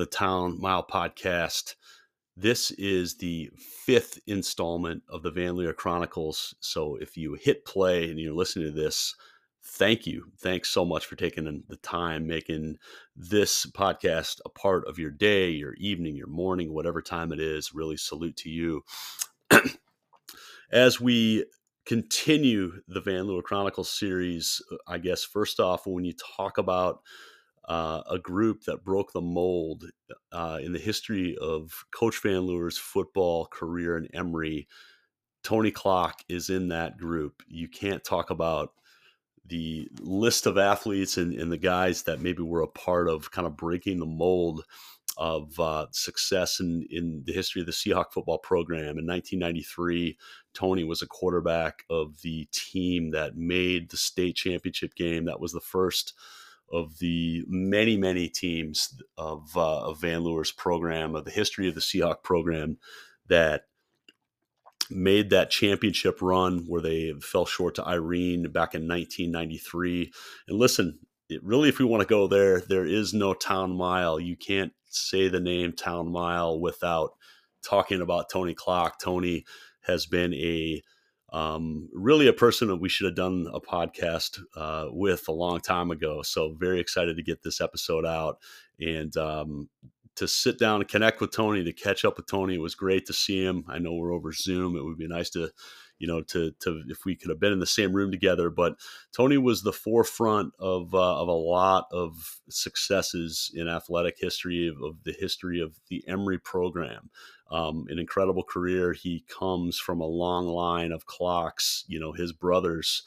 the Town Mile podcast. This is the fifth installment of the VanLeur Chronicles. So if you hit play and you're listening to this, thank you. Thanks so much for taking the time, making this podcast a part of your day, your evening, your morning, whatever time it is. Really salute to you. As we continue the VanLeur Chronicles series, uh, I guess first off, when you talk about uh, a group that broke the mold uh, in the history of Coach VanLeur's football career in Emery. Tony Klock is in that group. You can't talk about the list of athletes and, and the guys that maybe were a part of kind of breaking the mold of uh, success in, in the history of the Seahawk football program. In 1993, Tony was a quarterback of the team that made the state championship game. That was the first of the many, many teams of, uh, of VanLeur's program, of the history of the Seahawk program that made that championship run where they fell short to Irene back in 1993. And listen, it, really, if we want to go there, there is no town mile. You can't say the name town mile without talking about Tony Klock. Tony has been a um, really a person that we should have done a podcast uh, with a long time ago. So very excited to get this episode out and um, to sit down and connect with Tony, to catch up with Tony. It was great to see him. I know we're over Zoom. It would be nice to, you know, to to if we could have been in the same room together. But Tony was the forefront of uh, of a lot of successes in athletic history of, of the history of the Emery program um, an incredible career. He comes from a long line of Klocks. you know, his brothers.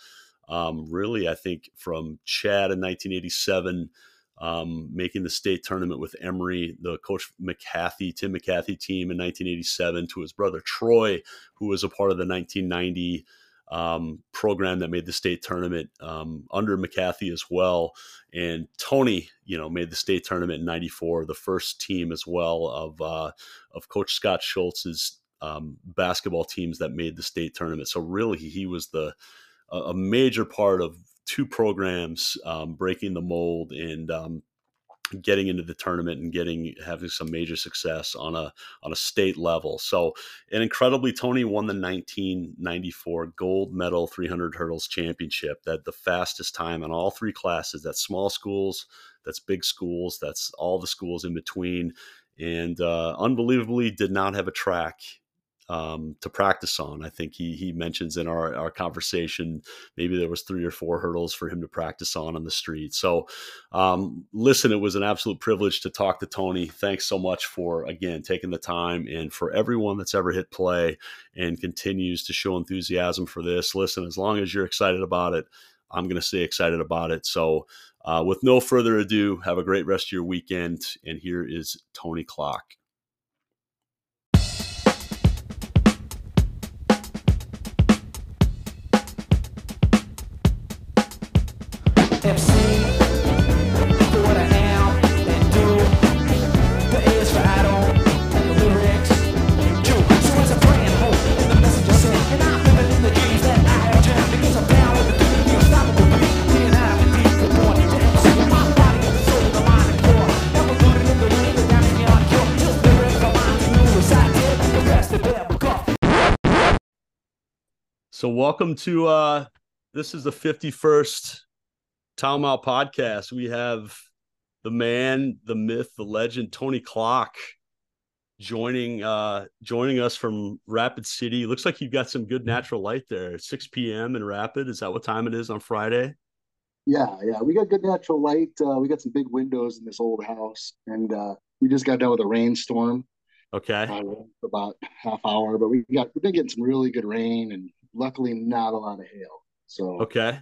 Um, really, I think from Chad in 1987, um, making the state tournament with Emery, the coach McCarthy, Tim McCarthy team in 1987, to his brother Troy, who was a part of the 1990 um, program that made the state tournament um, under McCarthy as well. And Tony, you know, made the state tournament in '94, the first team as well of uh, of Coach Scott Schultz's um, basketball teams that made the state tournament. So really, he was the a major part of two programs um, breaking the mold and um, getting into the tournament and getting having some major success on a on a state level. So, and incredibly, Tony won the 1994 gold medal 300 hurdles championship. That the fastest time in all three classes. That's small schools, that's big schools, that's all the schools in between, and uh, unbelievably did not have a track um, to practice on. I think he he mentions in our, our conversation maybe there was three or four hurdles for him to practice on on the street. So, um, listen, it was an absolute privilege to talk to Tony. Thanks so much for again taking the time and for everyone that's ever hit play and continues to show enthusiasm for this. Listen, as long as you're excited about it, I'm going to stay excited about it. So. Uh, with no further ado, have a great rest of your weekend. And here is Tony Klock. So welcome to uh this is the 51st Town Mile podcast. We have the man, the myth, the legend, Tony Klock joining uh joining us from Rapid City. Looks like you've got some good natural light there. 6 p.m. in Rapid. Is that what time it is on Friday? Yeah, yeah. We got good natural light. Uh, we got some big windows in this old house, and uh, we just got done with a rainstorm. Okay. Uh, about half hour, but we got we've been getting some really good rain and luckily not a lot of hail. So okay,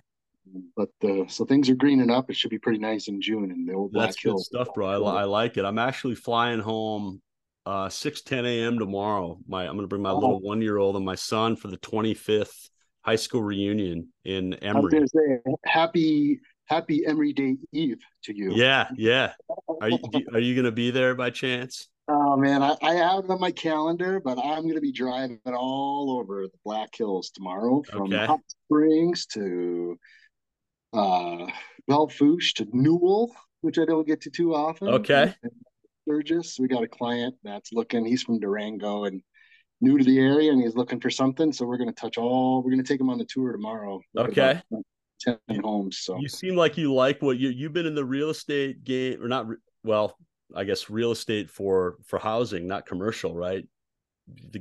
but uh, so things are greening up. It should be pretty nice in June And the old That's Black good stuff, bro. I, I, like it. I'm actually flying home uh 6 10 a.m. tomorrow. My I'm gonna bring my oh. little one year old and my son for the 25th high school reunion in Emery. I was say, happy happy Emery Day Eve to you. Yeah, yeah. Are you are you gonna be there by chance? Oh man, I, I have it on my calendar, but I'm going to be driving all over the Black Hills tomorrow, from okay. Hot Springs to uh, Belle Fourche to Newell, which I don't get to too often. Okay. And, Sturgis. We got a client that's looking. He's from Durango and new to the area, and he's looking for something. So we're going to touch all. We're going to take him on the tour tomorrow. Okay. Ten homes. So you seem like you like what you you've been in the real estate game, or not? Well, I guess real estate for for housing, not commercial, right?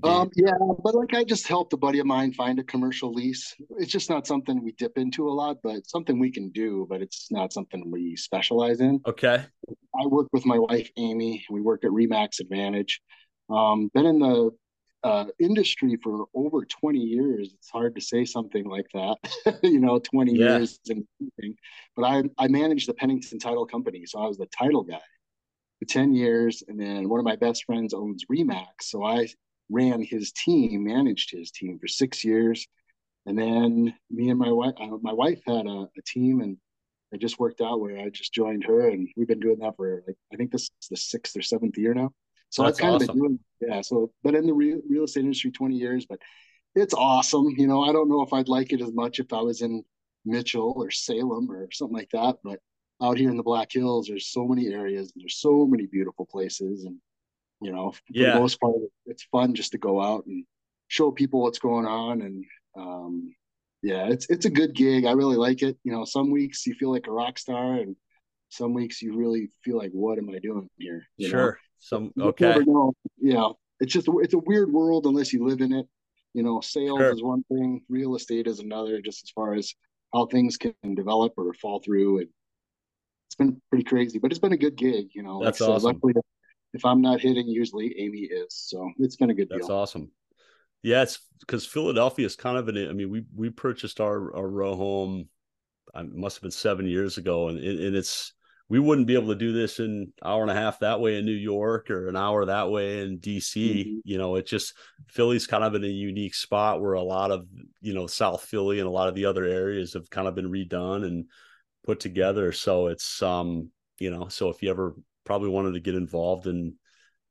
Um, yeah, but like I just helped a buddy of mine find a commercial lease. It's just not something we dip into a lot, but something we can do, but it's not something we specialize in. Okay. I work with my wife Amy. We work at Remax Advantage. Um, been in the uh, industry for over 20 years. It's hard to say something like that, you know, 20 yeah. years and But I I managed the Pennington Title Company, so I was the title guy for 10 years. And then one of my best friends owns Remax, so I ran his team, managed his team for six years. And then me and my wife, uh, my wife had a, a, team, and it just worked out where I just joined her, and we've been doing that for like I think this is the sixth or seventh year now. So That's I've kind awesome. of been doing, yeah. So, but in the real real estate industry, twenty years, but it's awesome. You know, I don't know if I'd like it as much if I was in Mitchell or Salem or something like that, but out here in the Black Hills, there's so many areas, and there's so many beautiful places, and you know, for yeah. the most part, it's fun just to go out and show people what's going on. And um, yeah, it's it's a good gig. I really like it. You know, some weeks you feel like a rock star, and some weeks you really feel like, what am I doing here? You sure. Know? Some okay. Yeah, it's just it's a weird world unless you live in it. You know, sales sure. is one thing, real estate is another. Just as far as how things can develop or fall through, and been pretty crazy. But it's been a good gig. You know, that's awesome. luckily, if I'm not hitting, usually Amy is. So it's been a good That's deal. awesome. Yeah, it's because Philadelphia is kind of an. I mean, we we purchased our our row home. I must have been seven years ago, and and it's we wouldn't be able to do this in hour and a half that way in New York or an hour that way in DC. Mm-hmm. You know, it just Philly's kind of in a unique spot where a lot of you know South Philly and a lot of the other areas have kind of been redone and put together. So it's um you know, so if you ever probably wanted to get involved in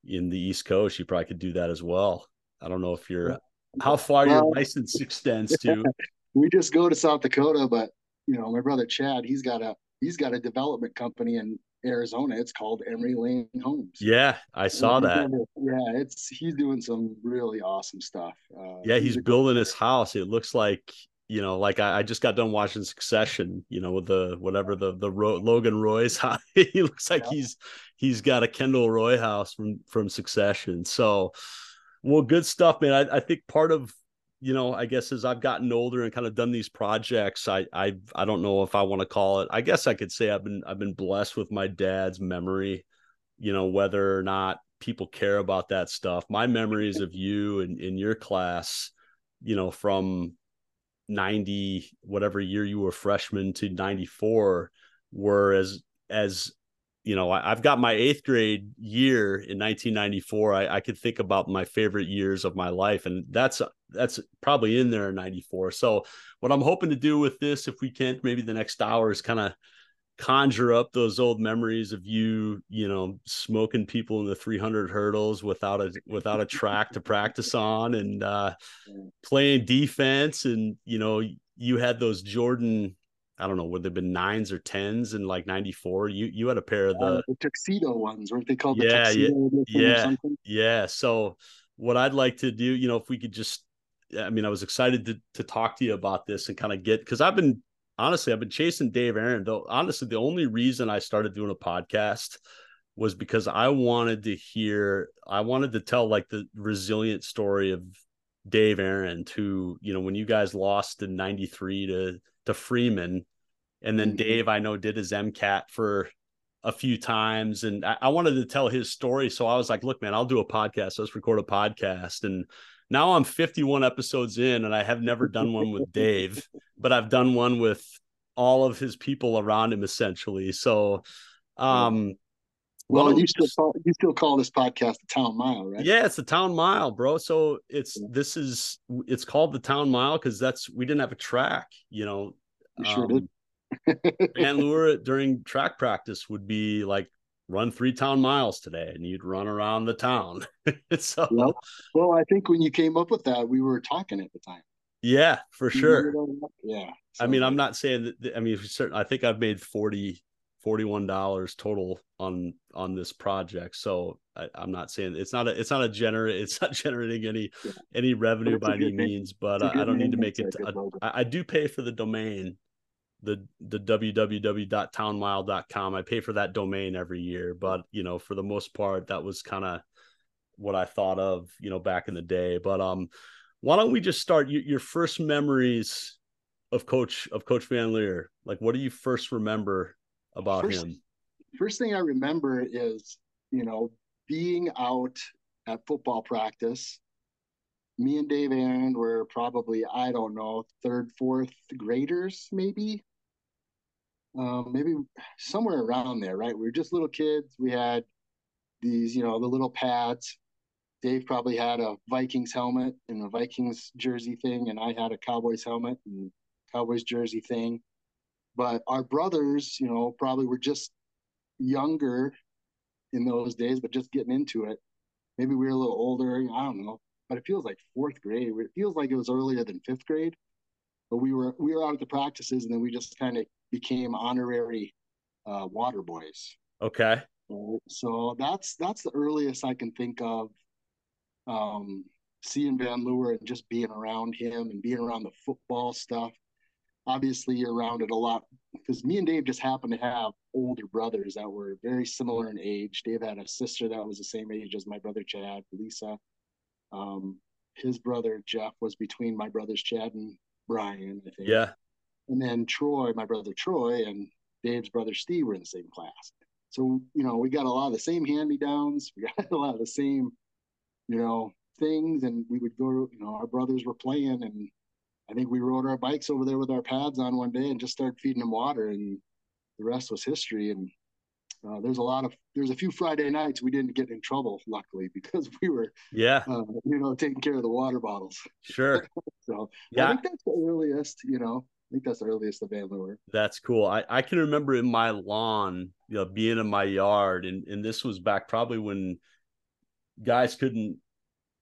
in the East Coast, you probably could do that as well. I don't know if you're how far well, your license extends to. we just go to South Dakota, but you know, my brother Chad, he's got a he's got a development company in Arizona. It's called Emery Lane Homes. Yeah, I saw that. Yeah, it's he's doing some really awesome stuff. Uh, yeah, he's, he's building his house. It looks like you know, like I, I, just got done watching Succession, you know, with the whatever the the Ro- Logan Roy's he looks like yeah. he's he's got a Kendall Roy house from from Succession. So, well, good stuff, man. I, I think part of you know, I guess as I've gotten older and kind of done these projects, I I I don't know if I want to call it. I guess I could say I've been I've been blessed with my dad's memory. You know, whether or not people care about that stuff. My memories of you and in your class, you know, from 90 whatever year you were freshman to 94 were as as you know I, have got my eighth grade year in 1994 I, I could think about my favorite years of my life and that's that's probably in there in 94 so what i'm hoping to do with this if we can maybe the next hour is kind of conjure up those old memories of you, you know, smoking people in the 300 hurdles without a without a track to practice on and uh, playing defense. And you know, you had those Jordan. I don't know, would there been nines or tens in like '94? You you had a pair of the, uh, the tuxedo ones, weren't they called? Yeah, yeah, yeah, yeah. So what I'd like to do, you know, if we could just I mean, I was excited to to talk to you about this and kind of get because I've been honestly, I've been chasing Dave Aaron. Though honestly, the only reason I started doing a podcast was because I wanted to hear, I wanted to tell like the resilient story of Dave Aaron, who, you know, when you guys lost in 93 to to Freeman, and then mm-hmm. Dave, I know, did his MCAT for a few times. And I, I wanted to tell his story. So I was like, look, man, I'll do a podcast. Let's record a podcast. And now I'm 51 episodes in and I have never done one with Dave, but I've done one with all of his people around him essentially. So, um, well, well you still call, you still call this podcast the Town Mile, right? Yeah, it's the Town Mile, bro. So it's yeah. this is it's called the Town Mile because that's we didn't have a track, you know. Sure um, did. VanLeur during track practice would be like run three town miles today and you'd run around the town. So well, well, i think when you came up with that we were talking at the time. Yeah for sure. yeah so, i mean i'm not saying that i mean certain i think i've made 40 $41 total on on this project. So I, am not saying it's not a it's not a generate it's not generating any yeah. any revenue by any means but uh, i don't need to make it I, I do pay for the domain the the www.townmile.com i pay for that domain every year but you know for the most part that was kind of what i thought of you know back in the day but um why don't we just start your, your first memories of coach of coach VanLeur like what do you first remember about first, him? First thing I remember is, you know, being out at football practice. Me and Dave Aaron were probably, I don't know, third, fourth graders, maybe. Um, maybe somewhere around there, right? We were just little kids. We had these, you know, the little pads. Dave probably had a Vikings helmet and a Vikings jersey thing, and I had a Cowboys helmet and Cowboys jersey thing. But our brothers, you know, probably were just younger in those days, but just getting into it. Maybe we were a little older. I don't know, but it feels like fourth grade. It feels like it was earlier than fifth grade. But we were we were out at the practices, and then we just kind of became honorary uh, water boys. Okay. So that's that's the earliest I can think of um, seeing VanLeur and just being around him and being around the football stuff obviously you're around it a lot because me and Dave just happened to have older brothers that were very similar in age. Dave had a sister that was the same age as my brother Chad, Lisa. Um, his brother Jeff was between my brothers Chad and Brian, I think. Yeah. And then Troy, my brother Troy, and Dave's brother Steve were in the same class. So, you know, we got a lot of the same hand me downs. We got a lot of the same, you know, things. And we would go, you know, our brothers were playing and I think we rode our bikes over there with our pads on one day and just started feeding them water, and the rest was history. And uh, there's a lot of there's a few Friday nights we didn't get in trouble, luckily, because we were yeah uh, you know taking care of the water bottles. Sure. so yeah, I think that's the earliest. You know, I think that's the earliest of VanLeur. That's cool. I I can remember in my lawn, you know, being in my yard, and and this was back probably when guys couldn't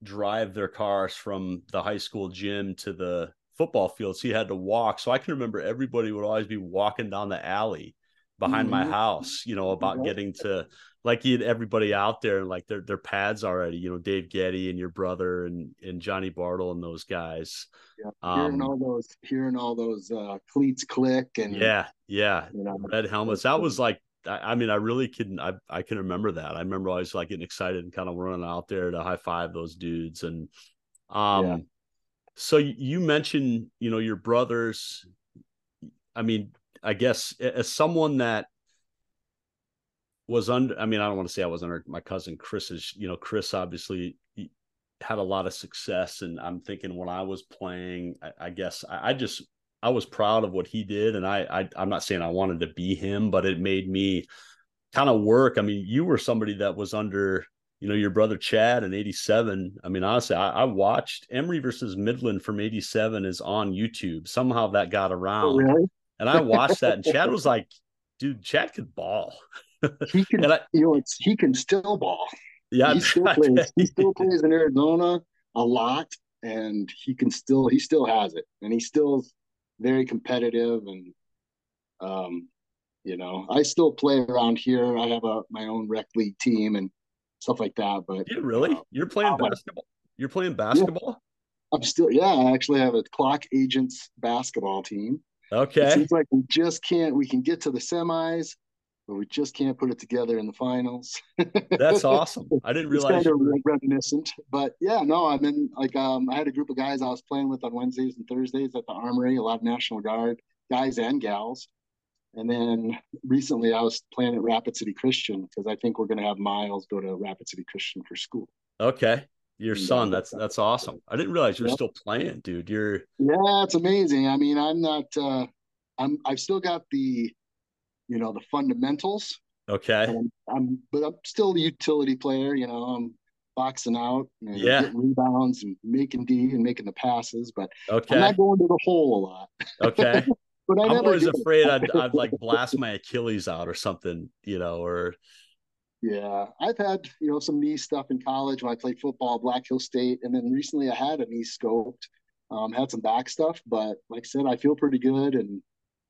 drive their cars from the high school gym to the football field, so you had to walk. So I can remember everybody would always be walking down the alley behind mm-hmm. my house, you know, about getting to like everybody out there and like their their pads already, you know, Dave Getty and your brother and and Johnny Bartle and those guys. Yeah, hearing um, all those hearing all those uh cleats click and yeah, yeah, you know, red helmets. That was like I, I mean, I really can I I can remember that. I remember always like getting excited and kind of running out there to high five those dudes and um yeah so you mentioned, you know, your brothers. I mean, I guess as someone that was under, I mean, I don't want to say I was under my cousin Chris's, you know, Chris obviously had a lot of success. And I'm thinking when I was playing, I, I guess I, I, just, I was proud of what he did. And I, I, I'm not saying I wanted to be him, but it made me kind of work. I mean, you were somebody that was under, you know, your brother Chad in 87. I mean, honestly, I, I, watched Emery versus Midland from 87 is on YouTube. Somehow that got oh, around. Oh, really? And I watched that, and Chad was like, dude, Chad could ball. he can, I, you know, it's, he can still ball. Yeah. He still plays, he still plays in Arizona a lot, and he can still, he still has it. And he's still very competitive. And, um, you know, I still play around here. I have a, my own rec league team, and stuff like that. But yeah, really, uh, you're playing basketball. You're playing basketball. Yeah. I'm still, yeah. I actually have a Klock agents basketball team. Okay. It seems like we just can't. We can get to the semis, but we just can't put it together in the finals. That's awesome. I didn't realize. It's kind of reminiscent, but yeah, no. I'm in like um, I had a group of guys I was playing with on Wednesdays and Thursdays at the Armory. A lot of National Guard guys and gals. And then recently I was playing at Rapid City Christian because I think we're going to have Miles go to Rapid City Christian for school. Okay. Your son, that's that's awesome. I didn't realize you're yep. still playing, dude. You're Yeah, it's amazing. I mean, I'm not uh I'm I've still got the you know, the fundamentals. Okay. I'm but I'm still the utility player, you know, I'm boxing out and yeah. rebounds and making D and making the passes, but okay. I'm not going to the hole a lot. Okay. But I am always afraid I'd, I'd like blast my Achilles out or something, you know, or. Yeah, I've had you know some knee stuff in college when I played football, Black Hill State, and then recently I had a knee scoped. Um, had some back stuff, but like I said, I feel pretty good, and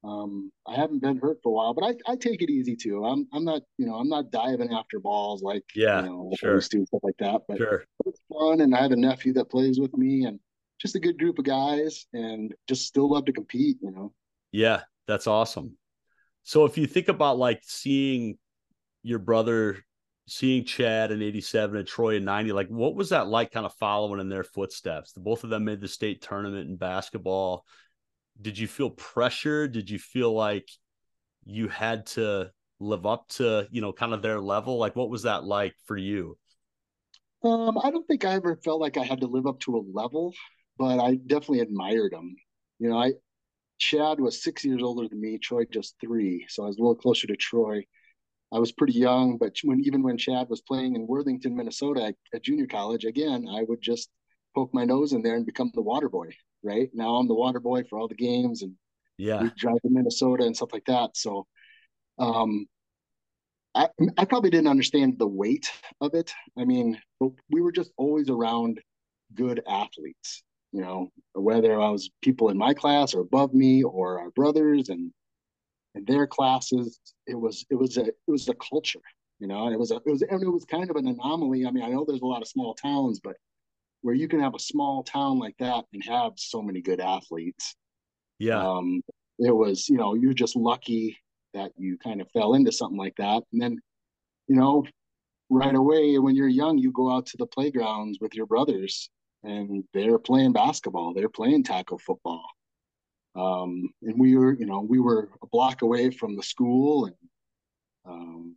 Um, I haven't been hurt for a while, but I, I take it easy too. I'm I'm not you know I'm not diving after balls like yeah, you know sure. stuff like that. But sure. it's fun, and I have a nephew that plays with me, and just a good group of guys, and just still love to compete. You know. Yeah, that's awesome. So if you think about like seeing your brother seeing Chad in 87 and Troy in 90, like what was that like kind of following in their footsteps? The both of them made the state tournament in basketball. Did you feel pressure? Did you feel like you had to live up to, you know, kind of their level? Like what was that like for you? Um, I don't think I ever felt like I had to live up to a level, but I definitely admired them. You know, I Chad was six years older than me, Troy just three. So I was a little closer to Troy. I was pretty young, but when even when Chad was playing in Worthington, Minnesota at, junior college, again, I would just poke my nose in there and become the water boy. Right now, I'm the water boy for all the games, and yeah, we drive to Minnesota and stuff like that. So, um, I I probably didn't understand the weight of it. I mean, we were just always around good athletes. You know, whether I was people in my class or above me or our brothers and in their classes, it was it was a it was a culture, you know, and it was a it was and it was kind of an anomaly. I mean, I know there's a lot of small towns, but where you can have a small town like that and have so many good athletes. Yeah. Um, it was, you know, you're just lucky that you kind of fell into something like that. And then, you know, right away when you're young, you go out to the playgrounds with your brothers and they're playing basketball, they're playing tackle football. Um, and we were, you know, we were a block away from the school, and um,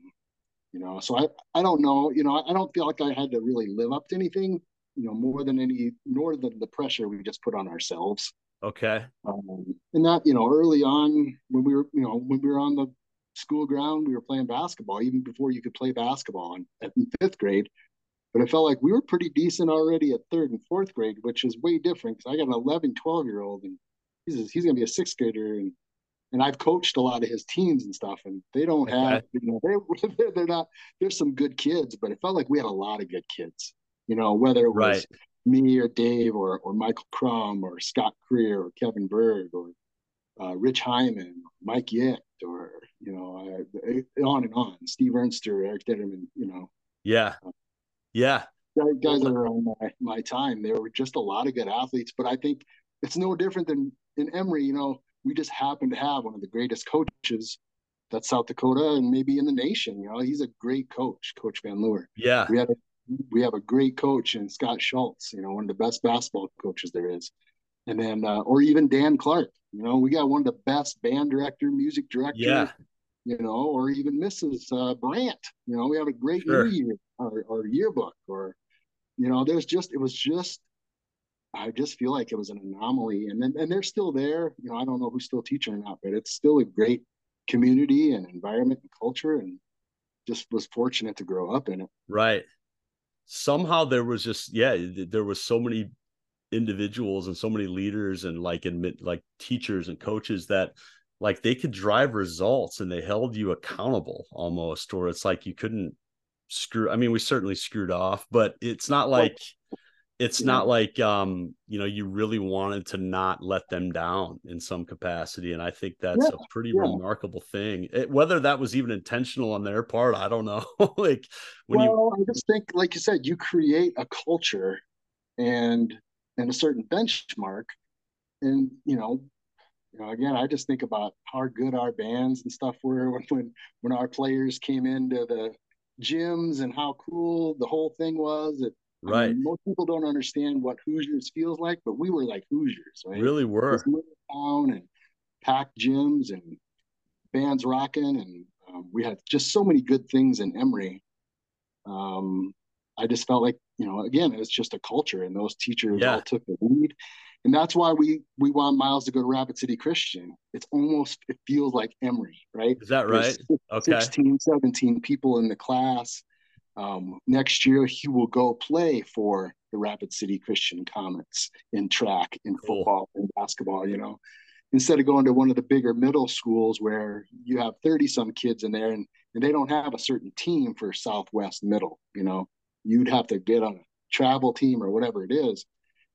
you know, so I, I don't know, you know, I don't feel like I had to really live up to anything, you know, more than any, more than the pressure we just put on ourselves. Okay. Um, and that, you know, early on when we were, you know, when we were on the school ground, we were playing basketball, even before you could play basketball in, in fifth grade. But it felt like we were pretty decent already at third and fourth grade, which is way different because I got an 11, 12 year old and he's he's going to be a sixth grader and and I've coached a lot of his teams and stuff, and they don't have, you know, they, they're not, there's some good kids, but it felt like we had a lot of good kids, you know, whether it was right. me or Dave or, or Michael Crum or Scott Creer or Kevin Berg or uh, Rich Hyman, Mike Yicht, or, you know, uh, on and on, Steve Ernster, Eric Ditterman, you know. Yeah. Yeah. Guys that are on my, my time, there were just a lot of good athletes, but I think it's no different than in Emery, you know, we just happen to have one of the greatest coaches that South Dakota and maybe in the nation. You know, he's a great coach, Coach VanLeur. Yeah. We have a we have a great coach in Scott Schultz, you know, one of the best basketball coaches there is. And then uh, or even Dan Clark, you know, we got one of the best band director, music director, yeah. you know, or even Mrs. Uh, Brandt. You know, we have a great sure. year our, or yearbook or you know, there's just it was just I just feel like it was an anomaly. And then, and they're still there. You know, I don't know who's still teaching or not, but it's still a great community and environment and culture. And just was fortunate to grow up in it. Right. Somehow there was just, yeah, there was so many individuals and so many leaders and like admit like teachers and coaches that like they could drive results and they held you accountable almost, or it's like you couldn't screw. I mean, we certainly screwed off, but it's not like it's yeah. not like um you know you really wanted to not let them down in some capacity and i think that's yeah. a pretty yeah. remarkable thing it, whether that was even intentional on their part i don't know like when well, you i just think like you said you create a culture and and a certain benchmark and you know you know again i just think about how good our bands and stuff were when when, when our players came into the gyms and how cool the whole thing was it Right. I mean, most people don't understand what Hoosiers feels like, but we were like Hoosiers, right? Really were. Town and packed gyms and bands rocking, and um, we had just so many good things in Emery. Um, I just felt like you know, again, it's just a culture, and those teachers yeah. all took the lead, and that's why we we want Miles to go to Rapid City Christian. It's almost it feels like Emery, right? Is that right? There's okay. 16, 17 people in the class um, next year, he will go play for the Rapid City Christian Comets in track, in cool. football, in basketball. You know, instead of going to one of the bigger middle schools where you have thirty some kids in there and, and they don't have a certain team for Southwest Middle. You know, you'd have to get on a travel team or whatever it is.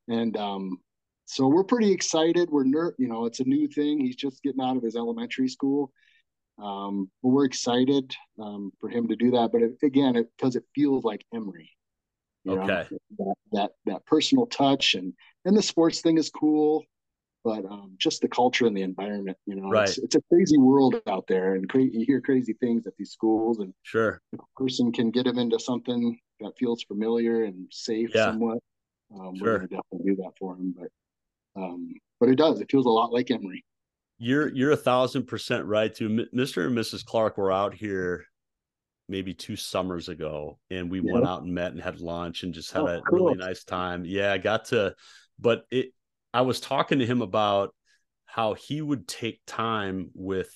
And um, so we're pretty excited. We're ner- you know, it's a new thing. He's just getting out of his elementary school. Um, but we're excited um, for him to do that. But it, again, because it, it, feels like Emery. okay. Know, that, that that personal touch and and the sports thing is cool, but um, just the culture and the environment. You know, right. it's, it's a crazy world out there, and cra- you hear crazy things at these schools, and sure, a person can get them into something that feels familiar and safe yeah. somewhat. Um, sure. We're going to definitely do that for him, but um, but it does. It feels a lot like Emery. You're you're a thousand percent right. To Mr. and Mrs. Clark were out here maybe two summers ago, and we went out and met and had lunch and just had oh, a cool. really nice time. Yeah, I got to, but it. I was talking to him about how he would take time with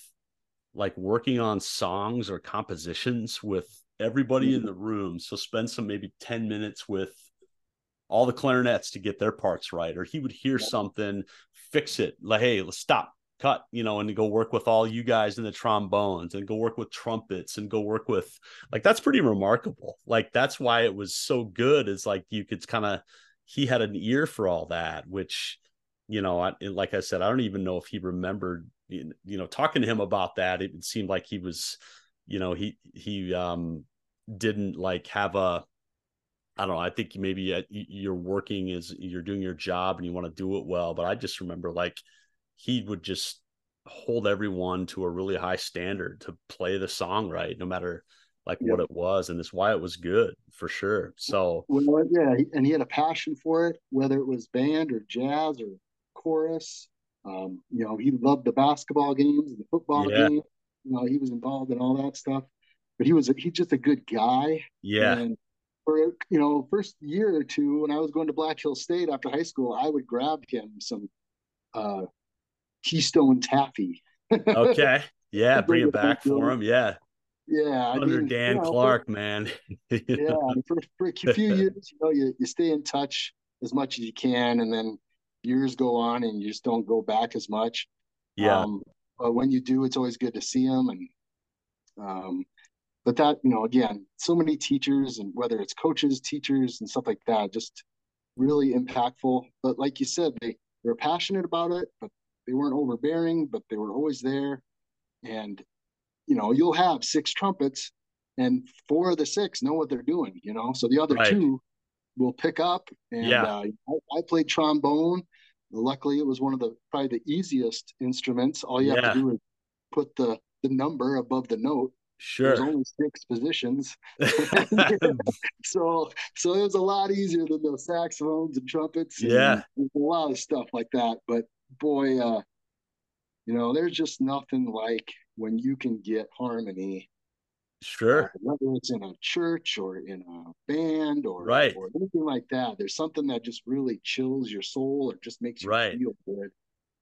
like working on songs or compositions with everybody mm-hmm. in the room. So spend some maybe 10 minutes with all the clarinets to get their parts right, or he would hear something, fix it, like, hey, let's stop, cut, you know, and go work with all you guys in the trombones and go work with trumpets and go work with like that's pretty remarkable. Like that's why it was so good. Is like you could kind of he had an ear for all that, which you know, I, like I said, I don't even know if he remembered, you know, talking to him about that. It seemed like he was, you know, he he um didn't like have a I don't know. I think maybe you're working is you're doing your job and you want to do it well. But I just remember like he would just hold everyone to a really high standard to play the song right, no matter like yep. what it was, and it's why it was good for sure. So well, yeah, and he had a passion for it, whether it was band or jazz or chorus. Um, you know, he loved the basketball games and the football yeah. games. You know, he was involved in all that stuff. But he was he's just a good guy. Yeah. And for you know first year or two when I was going to Black Hill State after high school, I would grab him some uh, Keystone Taffy. okay, yeah, bring it back for him. Yeah, yeah. Under I mean, Dan you know, Clark, for, man. yeah, for, for a few years, you know, you, you stay in touch as much as you can, and then years go on, and you just don't go back as much. Yeah. Um, but when you do, it's always good to see them, and um, but that you know again so many teachers and whether it's coaches teachers and stuff like that just really impactful but like you said they they were passionate about it but they weren't overbearing but they were always there and you know you'll have six trumpets and four of the six know what they're doing you know so the other right. two will pick up and yeah. uh, I, I, played trombone luckily it was one of the probably the easiest instruments all you yeah. have to do is put the the number above the note Sure. There's only six positions. so so it was a lot easier than those saxophones and trumpets. And yeah. a lot of stuff like that. But boy, uh, you know, there's just nothing like when you can get harmony. Sure. Uh, whether it's in a church or in a band or, right. or anything like that. There's something that just really chills your soul or just makes you right. feel good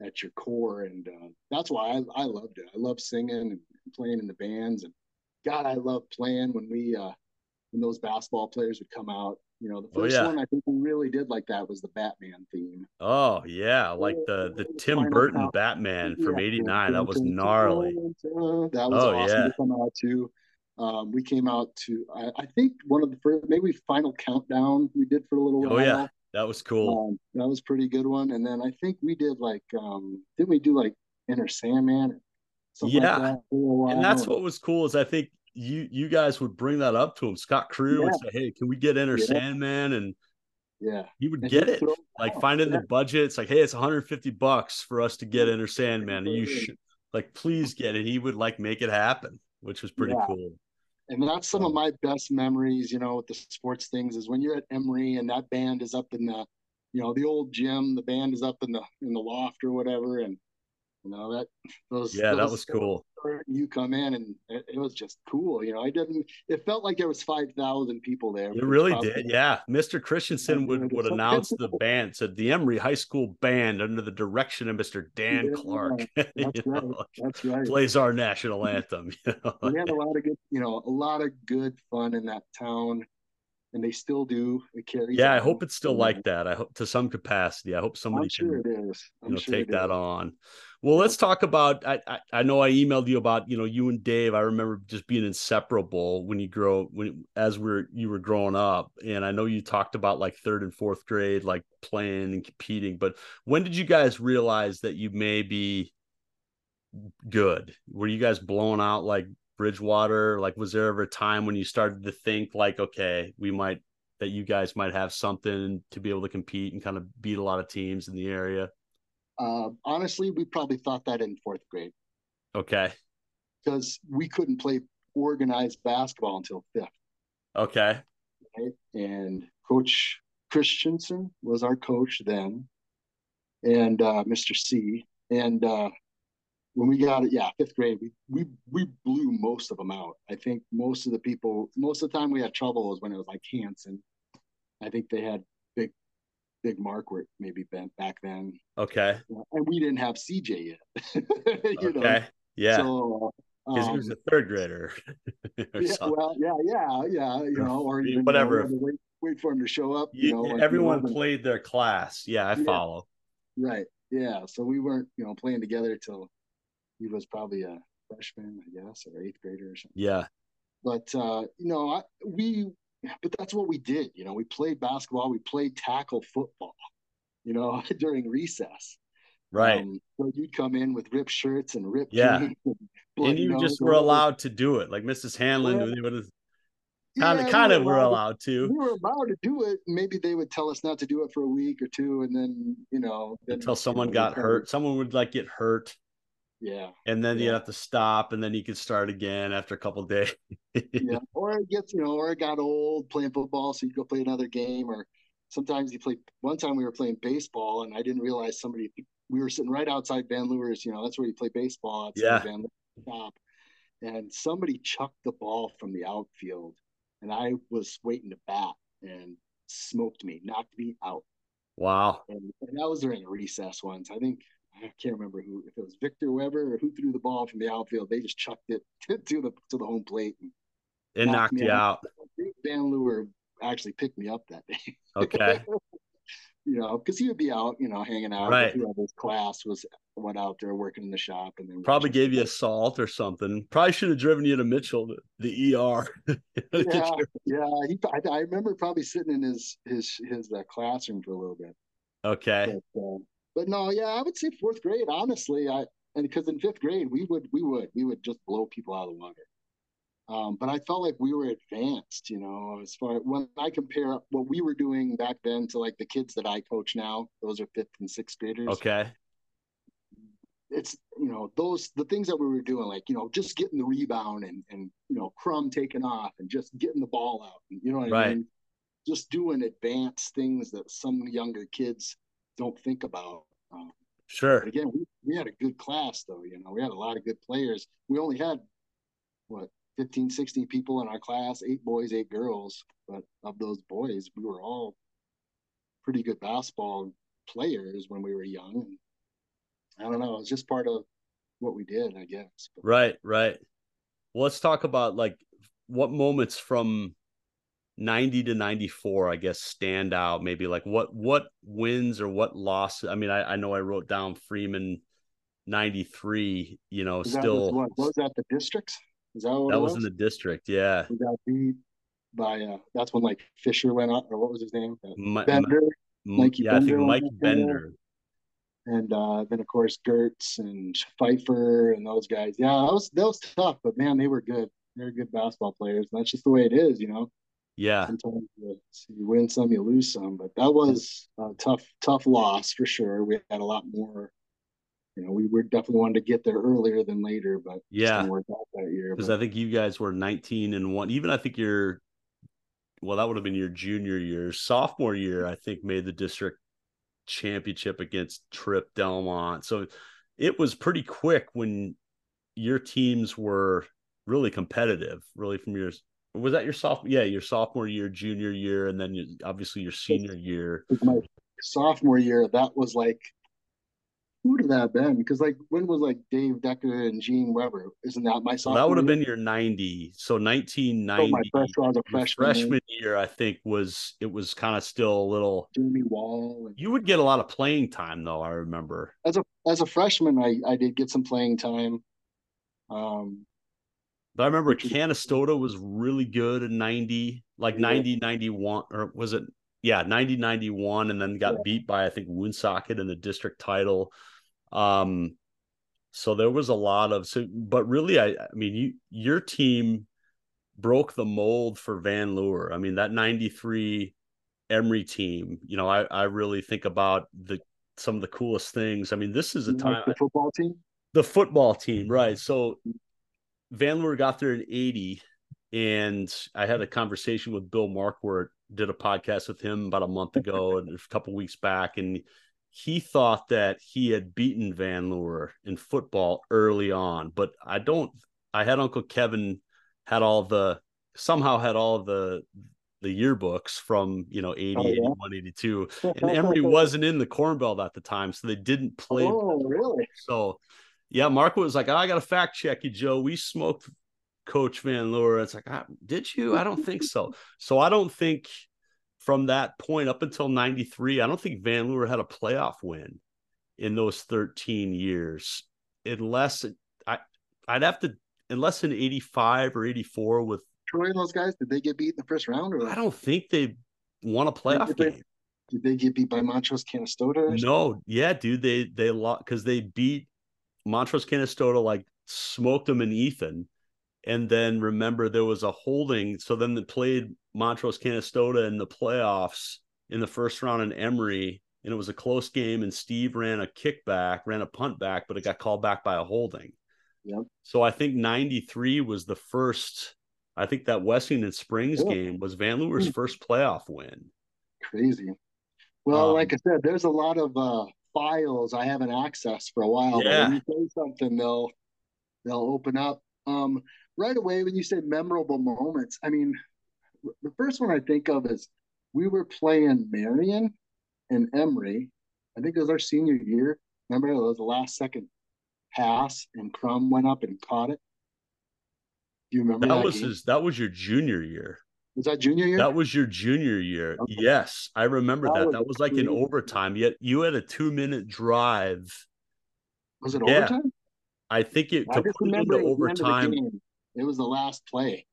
at your core. And uh, that's why I, I loved it. I love singing and playing in the bands and God, I love playing when we uh when those basketball players would come out. You know, the oh, first oh, yeah. one I think we really did like that was the Batman theme. Oh yeah, like the the Tim Burton. Batman from '89. That was gnarly. That was oh, awesome yeah. to come out too. Um, we came out to I, I, think one of the first maybe final countdown we did for a little while. Oh yeah, that was cool. Um, that was pretty good one. And then I think we did like um didn't we do like Enter Sandman yeah, like that and that's what was cool is I think you you guys would bring that up to him. Scott Crew yeah. would say, "Hey, can we get Enter yeah. Sandman?" And yeah, he would and get it. Like find finding yeah. the budget. It's like, hey, it's 150 bucks for us to get Enter Sandman. And you should like please get it. He would like make it happen, which was pretty cool. And that's some of um, my best memories, you know, with the sports things is when you're at Emery and that band is up in the, you know, the old gym, the band is up in the in the loft or whatever, and you know that those yeah those that was cool you come in and it, it, was just cool you know i didn't it felt like there was 5000 people there it really did yeah mr christensen would would announce the band said the Emery high school band under the direction of mr dan yeah, clark that's, right. Know, that's right plays our national anthem you know? we had a lot of good you know a lot of good fun in that town and they still do. It carries. Yeah. I hope it's still like that. I hope to some capacity. I hope somebody I'm sure can, it is. I'm you know, sure take that is. on. Well, let's talk about. I, I, I know I emailed you about you know you and Dave. I remember just being inseparable when you grow when as we're you were growing up, and I know you talked about like third and fourth grade, like playing and competing. But when did you guys realize that you may be good? Were you guys blowing out like Bridgewater? Like, was there ever a time when you started to think like, okay, we might that you guys might have something to be able to compete and kind of beat a lot of teams in the area? Uh, honestly, we probably thought that in fourth grade. Okay. Because we couldn't play organized basketball until fifth. Okay. Right? And Coach Christensen was our coach then, and uh, Mr. C. And uh, when we got it, yeah, fifth grade, we, we we blew most of them out. I think most of the people, most of the time we had trouble was when it was like Hanson. I think they had big, big mark Markwart maybe bent back then. Okay. And we didn't have CJ yet. okay. Know? Yeah. So because um, he was a third grader. yeah, well, yeah, yeah, yeah. You know, or even, whatever. You know, wait, wait, for him to show up. You, you know, like, everyone you played their class. Yeah, I yeah. follow. Right. Yeah. So we weren't, you know, playing together till he was probably a freshman, I guess, or eighth grader or something. Yeah. But uh, you know, I, we but that's what we did. You know, we played basketball, we played tackle football, you know, during recess. Right. Um, so you'd come in with ripped shirts and ripped yeah. and, and you just were allowed to do it. Like Mrs. Hanlon, yeah. would have kind of yeah, kind of were allowed to. We were allowed to do it. Maybe they would tell us not to do it for a week or two, and then you know then, until someone you know, got hurt. Someone would like get hurt. Yeah. And then yeah. you have to stop and then you could start again after a couple days. yeah. Or it gets, you know, or it got old playing football. So you go play another game or sometimes you play one time we were playing baseball and I didn't realize somebody we were sitting right outside VanLeur's, you know, that's where you play baseball yeah. Van Leeuwenhoek And somebody chucked the ball from the outfield and I was waiting to bat and smoked me, knocked me out. Wow. And, and that was during recess once. I think I can't remember who if it was Victor Weber or who threw the ball from the outfield. They just chucked it to, to the to the home plate and it knocked, knocked you out. out. Van actually picked me up that day. Okay. you know, because he would be out, you know, hanging out. Right. Whoever's class was went out there working in the shop, and then probably gave you a salt or something. Probably should have driven you to Mitchell, the ER. yeah, yeah. He, I, I, remember probably sitting in his his his uh, classroom for a little bit. Okay. But, uh, but no, yeah, I would say fourth grade. Honestly, I and because in fifth grade we would we would we would just blow people out of the water. Um, but I felt like we were advanced, you know, as far when I compare what we were doing back then to like the kids that I coach now, those are fifth and sixth graders. Okay. It's you know those the things that we were doing, like you know, just getting the rebound and and you know Crum taking off and just getting the ball out, you know what right. I mean? Just doing advanced things that some younger kids don't think about. Um, sure. again, we, we had a good class though. You know, we had a lot of good players. We only had what 15, 16 people in our class, eight boys, eight girls. But of those boys, we were all pretty good basketball players when we were young. And I don't know. It was just part of what we did, I guess. But, right, right. Well, let's talk about like what moments from 90 to 94 i guess stand out maybe like what what wins or what losses i mean i, I know i wrote down freeman 93 you know still what, was that the districts is that what that was? was in the district yeah we got beat by uh that's when like fisher went up or what was his name uh, bender Mikey yeah Bender i think mike bender and uh, then of course Gertz and Pfeiffer and those guys. Yeah, that was that was tough, but man, they were good. They're good basketball players. And that's just the way it is, you know. Yeah. Sometimes you, win some, you lose some, but that was a tough, tough loss for sure. We had a lot more. You know, we were definitely wanted to get there earlier than later, but yeah, worked out that year. Because I think you guys were 19 and one. Even I think your, well, that would have been your junior year, sophomore year. I think made the district championship against Tripp Delmont. So it was pretty quick when your teams were really competitive, really from your was that your sophomore? Yeah, your sophomore year, junior year, and then you, obviously your senior year. My sophomore year, that was like who would that have been? Because like when was like Dave Decker and Gene Weber? Isn't that my so that would have been your 90. So 1990. So my year freshman. Freshman year, I think was it was kind of still a little Jimmy Wall. And, you would get a lot of playing time though, I remember. As a as a freshman, I, I did get some playing time. Um but I remember Canistota was really good in 90, like yeah. 90, 91, or was it yeah, 90 91, and then got yeah. beat by I think Woonsocket in the district title. Um, so there was a lot of so, but really, I, I mean, you your team broke the mold for VanLeur. I mean, that 93 Emery team, you know, I, I really think about the some of the coolest things. I mean, this is a time like the football team. The football team, right? So VanLeur got there in 80 and I had a conversation with Bill Markwart did a podcast with him about a month ago and a couple weeks back, and he thought that he had beaten Van VanLeur in football early on, but I don't. I had Uncle Kevin had all the somehow had all the the yearbooks from you know 80 oh, yeah. 81 82 and Emery wasn't in the corn belt at the time so they didn't play oh really so yeah mark was like oh, i gotta fact check you joe we smoked Coach VanLeur. It's like, ah, did you? I don't think so. So I don't think from that point up until 93, I don't think VanLeur had a playoff win in those 13 years, unless I, I'd have to, unless in 85 or 84 with Troy and those guys, did they get beat in the first round? Or I don't think they won a playoff did they, game. Did they get beat by Montrose Canistota? No, yeah, dude, they they lost because they beat Montrose Canistota like smoked them in Ethan and then remember there was a holding. So then they played Montrose Canistota in the playoffs in the first round in Emery, and it was a close game. And Steve ran a kickback, ran a punt back, but it got called back by a holding. Yep. So I think '93 was the first. I think that Wessington Springs yeah. game was Van hmm. first playoff win. Crazy. Well, um, like I said, there's a lot of uh, files I haven't accessed for a while. Yeah. But when you say something, they'll they'll open up. Um, right away when you say memorable moments, I mean, the first one I think of is we were playing Marion and Emery. I think it was our senior year. Remember, it was the last second pass, and Crum went up and caught it. Do you remember that, that was game? his? That was your junior year. Was that junior year? That was your junior year. Okay. Yes, I remember that. That was, that was like in overtime. Yet you had a two minute drive. Was it yeah. overtime? I think it to put into overtime. It was the last play.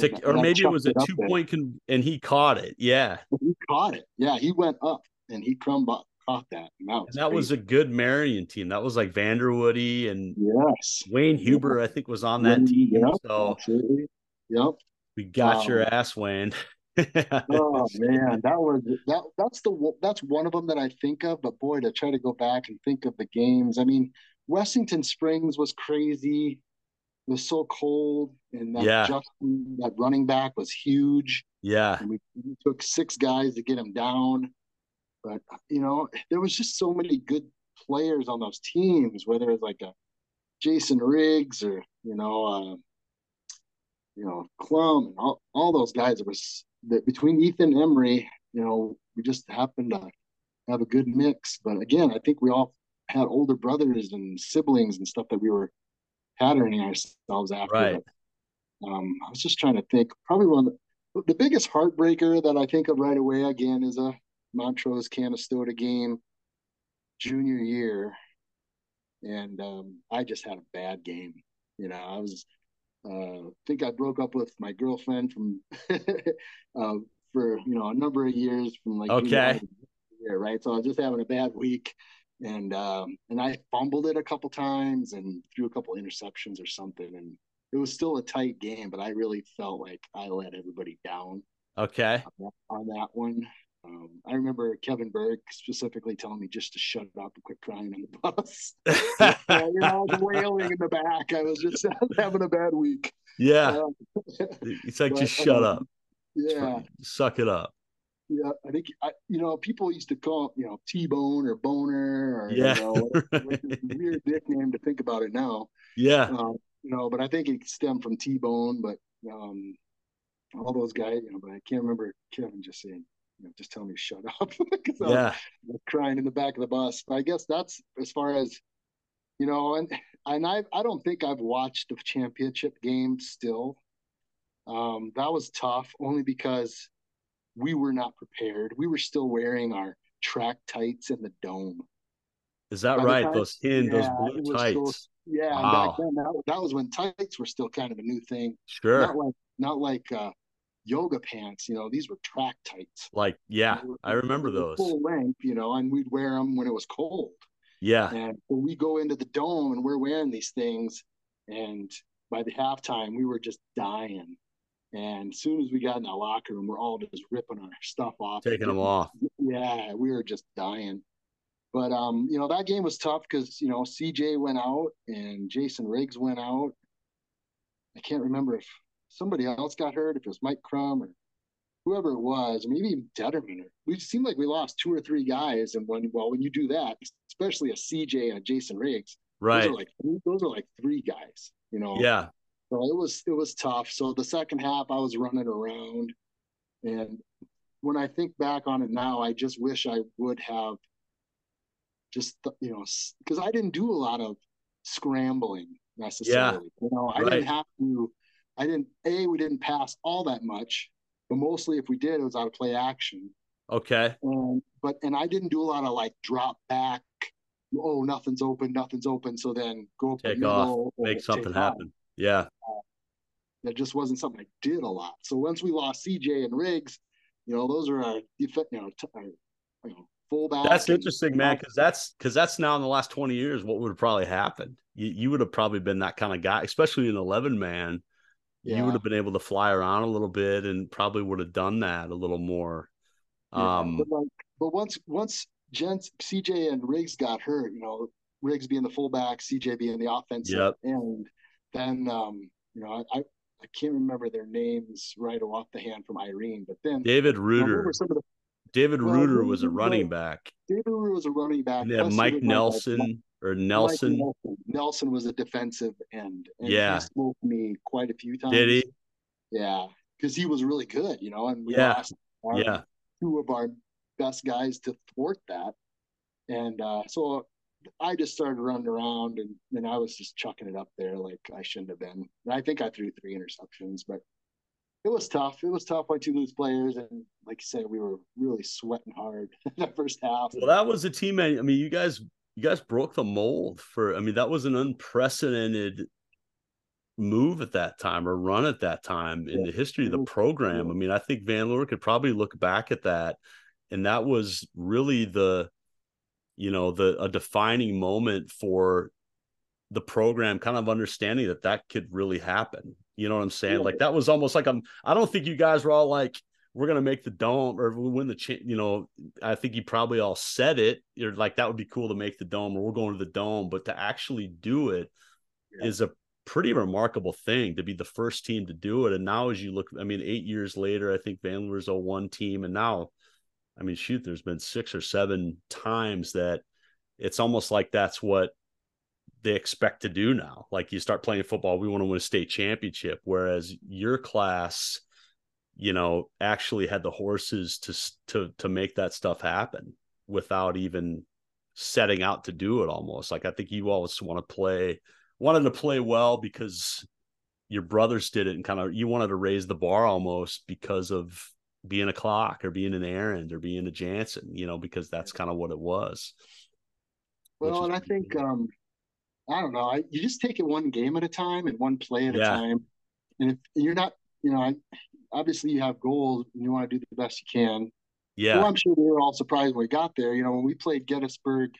To, or maybe it was a two point con- and he caught it. Yeah. He caught it. Yeah. He went up and he Crum caught that. And that, was, and that was, a good Marion team. That was like Vanderwoody and yes. Wayne Huber, I think, was on that team. Yep, so absolutely. Yep. We got um, your ass, Wayne. oh man, that was that. That's the that's one of them that I think of. But boy, to try to go back and think of the games. I mean, Wessington Springs was crazy It was so cold, and that yeah. Justin, that running back was huge. Yeah, and we, we took six guys to get him down, but you know there was just so many good players on those teams. Whether it's like a Jason Riggs or you know, uh, you know Crum and all, all those guys. that was that between Ethan Emery. you know, we just happened to have a good mix. But again, I think we all had older brothers and siblings and stuff that we were patterning ourselves after. Right. But, um, I was just trying to think. Probably one of the, the biggest heartbreaker that I think of right away again is a Montrose Canistota game junior year, and um, I just had a bad game. You know, I was uh, think I broke up with my girlfriend from uh, for you know a number of years from like okay, yeah, right. So I was just having a bad week, and um, and I fumbled it a couple times and threw a couple interceptions or something, and it was still a tight game, but I really felt like I let everybody down. Okay. On that, on that one, um, I remember Kevin Berg specifically telling me just to shut up and quit crying on the bus. you know, I was wailing in the back. I was just having a bad week. Yeah. Um, it's like, but, just shut um, up. Yeah. Suck it up. Yeah, I think I, you know people used to call you know T Bone or Boner or yeah, you know, weird nickname to think about it now. Yeah, um, you know, but I think it stemmed from T Bone, but um, all those guys, you know, but I can't remember Kevin just saying you know, just tell me to shut up because yeah. Crying in the back of the bus. But I guess that's as far as you know, and and I I don't think I've watched a championship game still. Um, that was tough only because we were not prepared. We were still wearing our track tights in the dome. Is that By right? Time, those in yeah, those blue tights. Still, yeah, wow. back then that, that, was when tights were still kind of a new thing. Sure. Not like not like uh, yoga pants. You know, these were track tights. Like, yeah, were, I remember those. Full length, you know, and we'd wear them when it was cold. Yeah. And we go into the dome and we're wearing these things, and by the halftime, we were just dying. And as soon as we got in the locker room, we're all just ripping our stuff off, taking them off. Yeah, we were just dying. But um, you know, that game was tough because you know CJ went out and Jason Riggs went out. I can't remember if somebody else got hurt, if it was Mike Crum or whoever it was, maybe even Detterman. We seemed like we lost two or three guys, and when well, when you do that, especially a CJ and a Jason Riggs, right? Those are like those are like three guys, you know. Yeah. So it was it was tough. So the second half, I was running around, and when I think back on it now, I just wish I would have just you know because I didn't do a lot of scrambling necessarily. Yeah. You know, I right. didn't have to. I didn't. A, we didn't pass all that much, but mostly if we did, it was out of play action. Okay. And but and I didn't do a lot of like drop back. Oh, nothing's open, nothing's open. So then go up take the off, make something happen. Off. Yeah. Uh, that just wasn't something I did a lot. So once we lost CJ and Riggs, you know, those are our, you know, t- our, you know, fullback. That's interesting, man, because that's because that's now in the last twenty years what would have probably happened. You, you would have probably been that kind of guy, especially an eleven man. Yeah. You would have been able to fly around a little bit and probably would have done that a little more. Yeah, um, but, like, but once once Gents, CJ and Riggs got hurt, you know, Riggs being the fullback, CJ being the offensive yep. end, then um, you know, I, I can't remember their names right off the hand from Irene, but then David Reuter. the, David well, Reuter was a running back. David Reuter was a running back. Yeah, Mike Nelson or Nelson. Nelson. Nelson. was a defensive end. And yeah, he smoked me quite a few times. Did he? Yeah, because he was really good, you know, and we yeah. lost our, yeah. two of our best guys to thwart that. And uh, so I just started running around and then I was just chucking it up there like I shouldn't have been. And I think I threw three interceptions, but it was tough. It was tough by two loose players, and like you said, we were really sweating hard that first half. Well, that was a team. I mean, you guys, you guys broke the mold for. I mean, that was an unprecedented move at that time or run at that time in yeah. the history of the program. I mean, I think VanLeur could probably look back at that, and that was really the you know the a defining moment for the program kind of understanding that that could really happen you know what i'm saying yeah. like that was almost like i'm i don't think you guys were all like we're gonna make the dome or we win the cha- you know i think you probably all said it you're like that would be cool to make the dome or we're going to the dome but to actually do it yeah. is a pretty remarkable thing to be the first team to do it and now as you look i mean eight years later i think VanLeur's a one team and now I mean, shoot, there's been six or seven times that it's almost like that's what they expect to do now. Like you start playing football, we want to win a state championship. Whereas your class, you know, actually had the horses to to to make that stuff happen without even setting out to do it. Almost like I think you always want to play, wanted to play well because your brothers did it, and kind of you wanted to raise the bar almost because of being a Klock or being an errand or being a Jansen, you know, because that's kind of what it was. Well, and I think um I don't know, I, you just take it one game at a time and one play at yeah. a time. And if you're not, you know, I, obviously you have goals and you want to do the best you can. Yeah. Well, I'm sure we were all surprised when we got there. You know, when we played Gettysburg,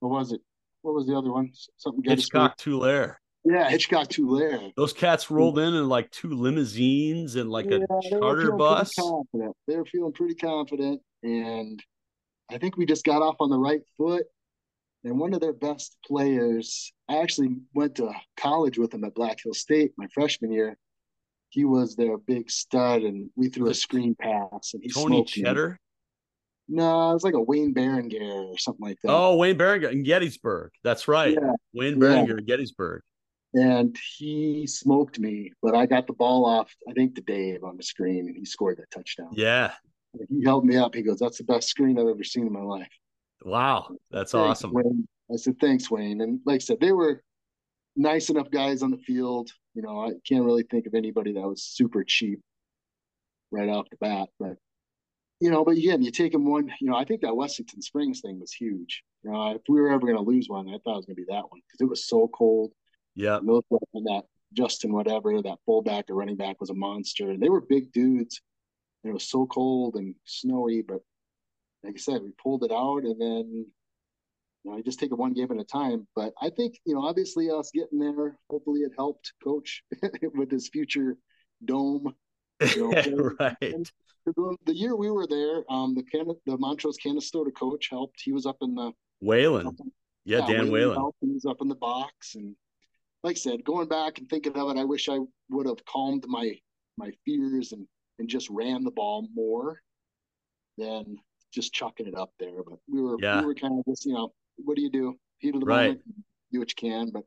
what was it? What was the other one? Something Gettysburg. Hitchcock Tulare. Yeah, Hitchcock Tulare. Those cats rolled in in like two limousines and like yeah, a charter bus. Confident. They were feeling pretty confident, and I think we just got off on the right foot. And one of their best players, I actually went to college with him at Black Hill State my freshman year. He was their big stud, and we threw a screen pass, and he Tony Cheddar. Me. No, it was like a Wayne Berenguer or something like that. Oh, Wayne Berenguer in Gettysburg. That's right. Yeah. Wayne Berenguer yeah. in Gettysburg and he smoked me, but I got the ball off, I think, to Dave on the screen, and he scored that touchdown. Yeah, He helped me up. He goes, "That's the best screen I've ever seen in my life." Wow, that's awesome. Wayne. I said, "Thanks, Wayne." And like I said, they were nice enough guys on the field. You know, I can't really think of anybody that was super cheap right off the bat, but you know, but again, you take them one, you know, I think that Wessington Springs thing was huge. You know, if we were ever going to lose one, I thought it was going to be that one because it was so cold. Yeah. And that Justin, whatever, that fullback or running back was a monster. And they were big dudes. And it was so cold and snowy. But like I said, we pulled it out and then, you know, you just take it one game at a time. But I think, you know, obviously us getting there, hopefully it helped coach with his future dome. You know, right. The, the year we were there, um, the Can- the Montrose Canistota coach helped. He was up in the Whalen. Yeah, yeah, Dan Whalen. Helped. He was up in the box, and like I said, going back and thinking of it, I wish I would have calmed my my fears and and just ran the ball more than just chucking it up there. But we were yeah. we were kind of just you know what do you do? Heat of the right. moment, do what you can. But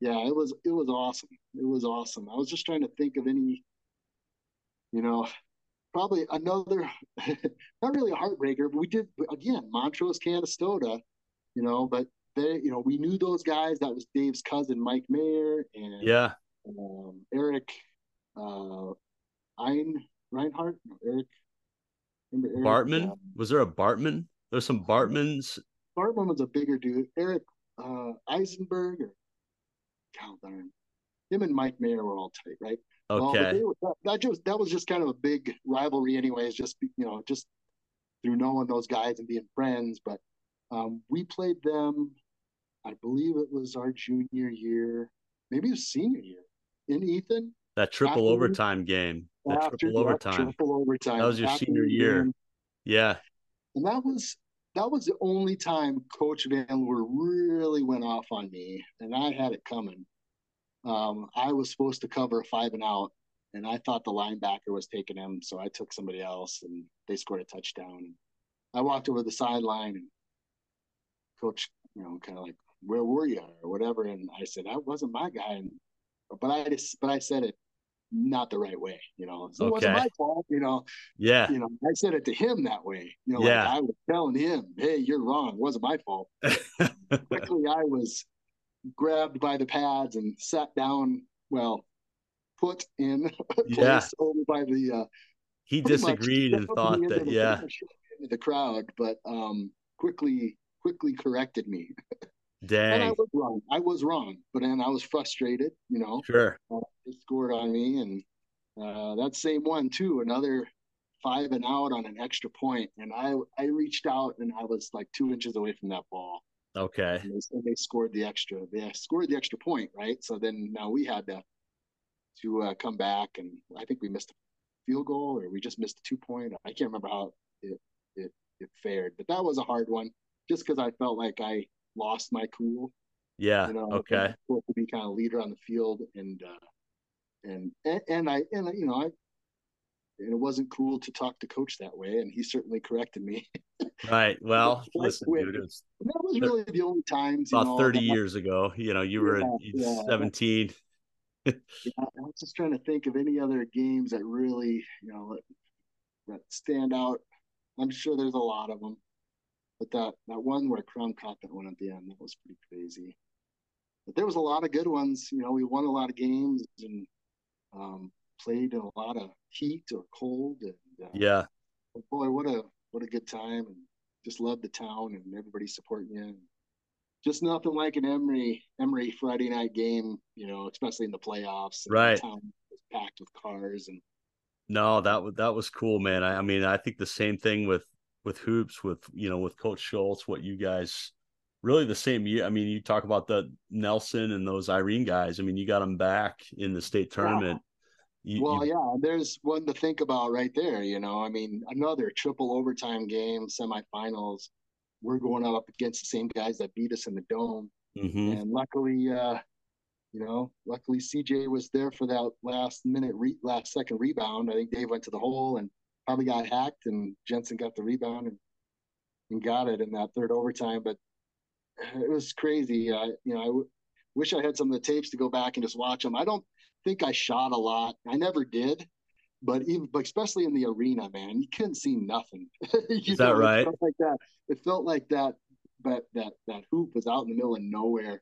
yeah, it was it was awesome. It was awesome. I was just trying to think of any, you know, probably another, not really a heartbreaker, but we did again Montrose Canistota, you know, but they, you know, we knew those guys. That was Dave's cousin, Mike Mayer, and yeah, um, Eric, uh, Ein Reinhardt, no, Eric, Eric Bartman. Um, was there a Bartman? There's some Bartmans. Bartman was a bigger dude. Eric uh, Eisenberg or God darn. Him and Mike Mayer were all tight, right? Okay. Well, that, that, just that was just kind of a big rivalry, anyways. Just you know, just through knowing those guys and being friends. But um, we played them. I believe it was our junior year, maybe it was senior year in Ethan. That triple after, overtime game. That after, triple overtime. Triple overtime. That was your senior year. Game. Yeah. And that was that was the only time Coach VanLeur really went off on me, and I had it coming. Um, I was supposed to cover a five and out, and I thought the linebacker was taking him, so I took somebody else, and they scored a touchdown. I walked over the sideline, and coach, you know, kind of like, "Where were you?" or whatever, and I said, "That wasn't my guy," and, but I just, but I said it not the right way, you know. So okay. it wasn't my fault, you know. Yeah. You know, I said it to him that way. You know, yeah. Like I was telling him, "Hey, you're wrong. It wasn't my fault." Quickly, I was grabbed by the pads and sat down. Well, put in yeah. over by the. Uh, he disagreed and thought that yeah, the crowd, but um, quickly quickly corrected me. Dang. and I was wrong. I was wrong, but then I was frustrated. You know, sure. Uh, they scored on me, and uh, that same one too. Another five and out on an extra point, and I I reached out and I was like two inches away from that ball. Okay. And they, and they scored the extra. They scored the extra point, right? So then now we had to to uh, come back, and I think we missed a field goal, or we just missed a two point. I can't remember how it it, it fared, but that was a hard one, just because I felt like I lost my cool. Yeah. You know, okay. Supposed to be kind of leader on the field, and uh, and and, and I and you know I and it wasn't cool to talk to coach that way and he certainly corrected me right well listen dude was, that was really the only times about know, 30 years ago you know you were yeah, 17 yeah, i was just trying to think of any other games that really you know that stand out i'm sure there's a lot of them but that that one where Crum caught that one at the end that was pretty crazy. But there was a lot of good ones you know we won a lot of games and um, played in a lot of heat or cold and uh, yeah. boy what a what a good time and just love the town and everybody supporting you. And just nothing like an Emery Emery Friday night game you know especially in the playoffs right the town was packed with cars and no that was that was cool man. I, I mean I think the same thing with with hoops with you know with coach Schultz what you guys really the same year. I mean, you talk about the Nelson and those Irene guys. I mean, you got them back in the state tournament. You, well, you... yeah, there's one to think about right there. You know, I mean, another triple overtime game, semifinals. We're going up against the same guys that beat us in the dome, mm-hmm. and luckily, uh, you know, luckily CJ was there for that last minute, re- last second rebound. I think Dave went to the hole and probably got hacked, and Jensen got the rebound and, and got it in that third overtime. But it was crazy. Uh, you know, I w- wish I had some of the tapes to go back and just watch them. I don't think I shot a lot. I never did. but even but especially in the arena, man, you couldn't see nothing. Is that know, right? It felt like that. It felt like that. But that that hoop was out in the middle of nowhere.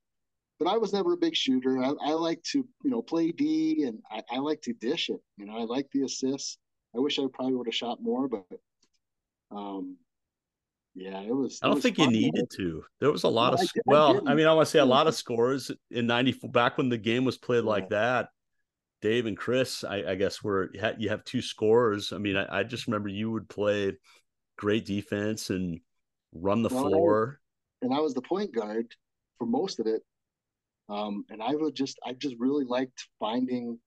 But I was never a big shooter. I, I like to you know play D and I, I like to dish it. You know, I like the assists. I wish I probably would have shot more, but um, yeah, it was. I don't was think you needed to. There was a lot of I, well, I, I mean, I want to say a lot of scores in '94 back when the game was played yeah. like that. Dave and Chris, I, I guess, were you have two scores. I mean, I, I, just remember you would play great defense and run the well, floor. And I was the point guard for most of it. Um, and I would just, I just really liked finding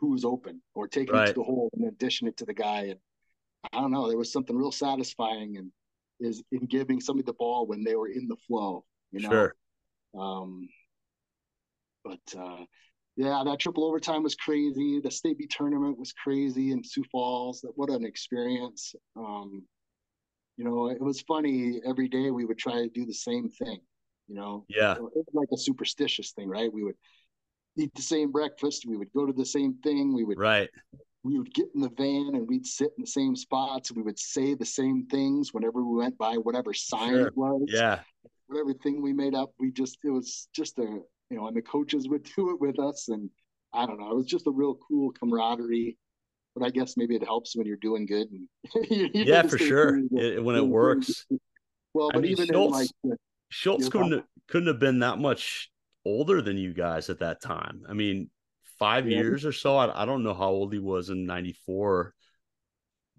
who was open or taking right. it to the hole and then dishing it to the guy. And I don't know, there was something real satisfying and is in giving somebody the ball when they were in the flow, you know? Sure. Um, but, uh, yeah, that triple overtime was crazy. The state B tournament was crazy in Sioux Falls. What an experience. Um, you know, it was funny. Every day we would try to do the same thing, you know? Yeah. it was like a superstitious thing, right? We would eat the same breakfast. We would go to the same thing. We would, right. We would get in the van and we'd sit in the same spots. We would say the same things whenever we went by whatever sign sure. it was. Yeah. Whatever thing we made up, we just, it was just a, you know, and the coaches would do it with us. And I don't know, it was just a real cool camaraderie. But I guess maybe it helps when you're doing good. And you, you yeah, for sure. It, when it works. Well, but I mean, even Schultz, like Schultz couldn't couldn't have been that much older than you guys at that time. I mean, five yeah. years or so. I, I, don't know how old he was in '94.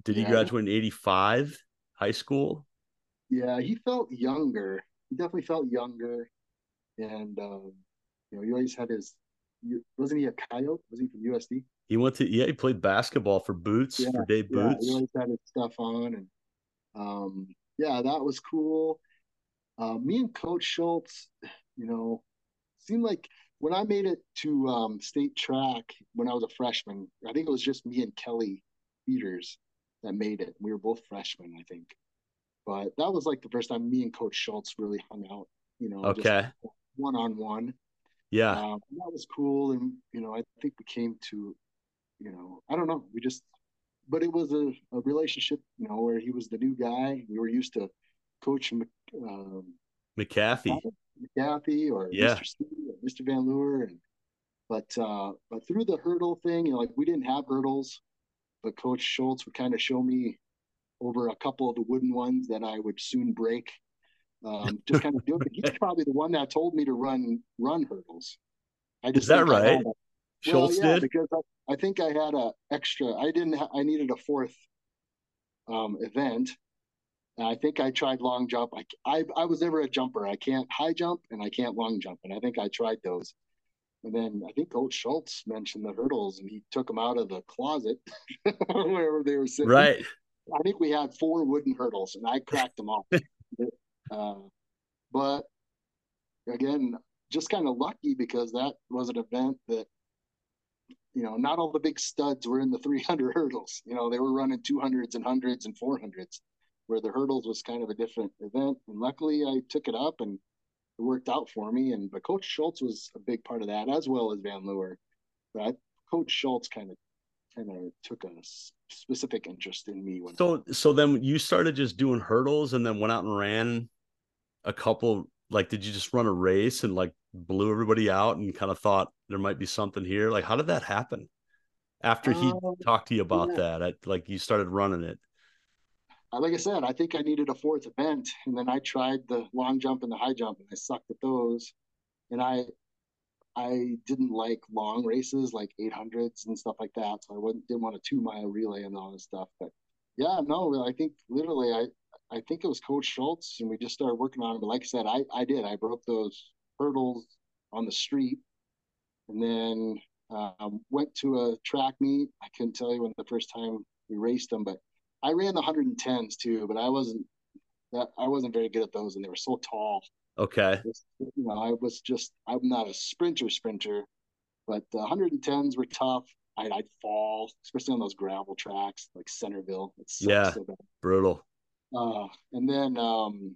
Did yeah. he graduate in '85 high school? Yeah, he felt younger. He definitely felt younger, and um, you know, he always had his. Wasn't he a coyote? Was he from USD? He went to yeah. He played basketball for Boots yeah, for Dave Boots. Yeah, he always had his stuff on, and um, yeah, that was cool. Uh, me and Coach Schultz, you know, seemed like when I made it to um, state track when I was a freshman, I think it was just me and Kelly Peters that made it. We were both freshmen, I think. But that was like the first time me and Coach Schultz really hung out, you know, okay, one on one. Yeah, um, that was cool, and you know, I think we came to, you know, I don't know, we just, but it was a, a relationship, you know, where he was the new guy. We were used to Coach um, McCaffey. McCaffey or yeah. Mr. Steve or Mr. VanLeur. And, but uh, but through the hurdle thing, you know, like we didn't have hurdles, but Coach Schultz would kind of show me over a couple of the wooden ones that I would soon break. Um, just kind of do it. He's probably the one that told me to run run hurdles. I just Is that right? A, Schultz well, yeah, did because I, I, think I had a extra. I didn't. Ha- I needed a fourth um, event, and I think I tried long jump. I, I, I was never a jumper. I can't high jump and I can't long jump. And I think I tried those. And then I think Coach Schultz mentioned the hurdles and he took them out of the closet wherever they were sitting. Right. I think we had four wooden hurdles and I cracked them all. uh, but again, just kind of lucky because that was an event that, you know, not all the big studs were in the 300 hurdles. You know, they were running 200s and hundreds and 400s where the hurdles was kind of a different event. And luckily I took it up and it worked out for me. And but Coach Schultz was a big part of that, as well as VanLeur. But I, Coach Schultz kind of kind of took a specific interest in me. When so so then you started just doing hurdles and then went out and ran a couple. Like, did you just run a race and like blew everybody out and kind of thought there might be something here? Like, how did that happen? After he um, talked to you about yeah. that, I, like you started running it like I said, I think I needed a fourth event, and then I tried the long jump and the high jump, and I sucked at those. And I, I didn't like long races like 800s and stuff like that, so I wouldn't didn't want a two mile relay and all this stuff. But yeah, no, I think literally, I I think it was Coach Schultz, and we just started working on it. But like I said, I I did I broke those hurdles on the street, and then um, went to a track meet. I couldn't tell you when the first time we raced them, but I ran the 110s too, but I wasn't that I wasn't very good at those, and they were so tall. Okay. You know, I was just I'm not a sprinter sprinter, but the 110s were tough. I'd, I'd fall, especially on those gravel tracks like Centerville. It's yeah, so brutal. Uh, and then, um,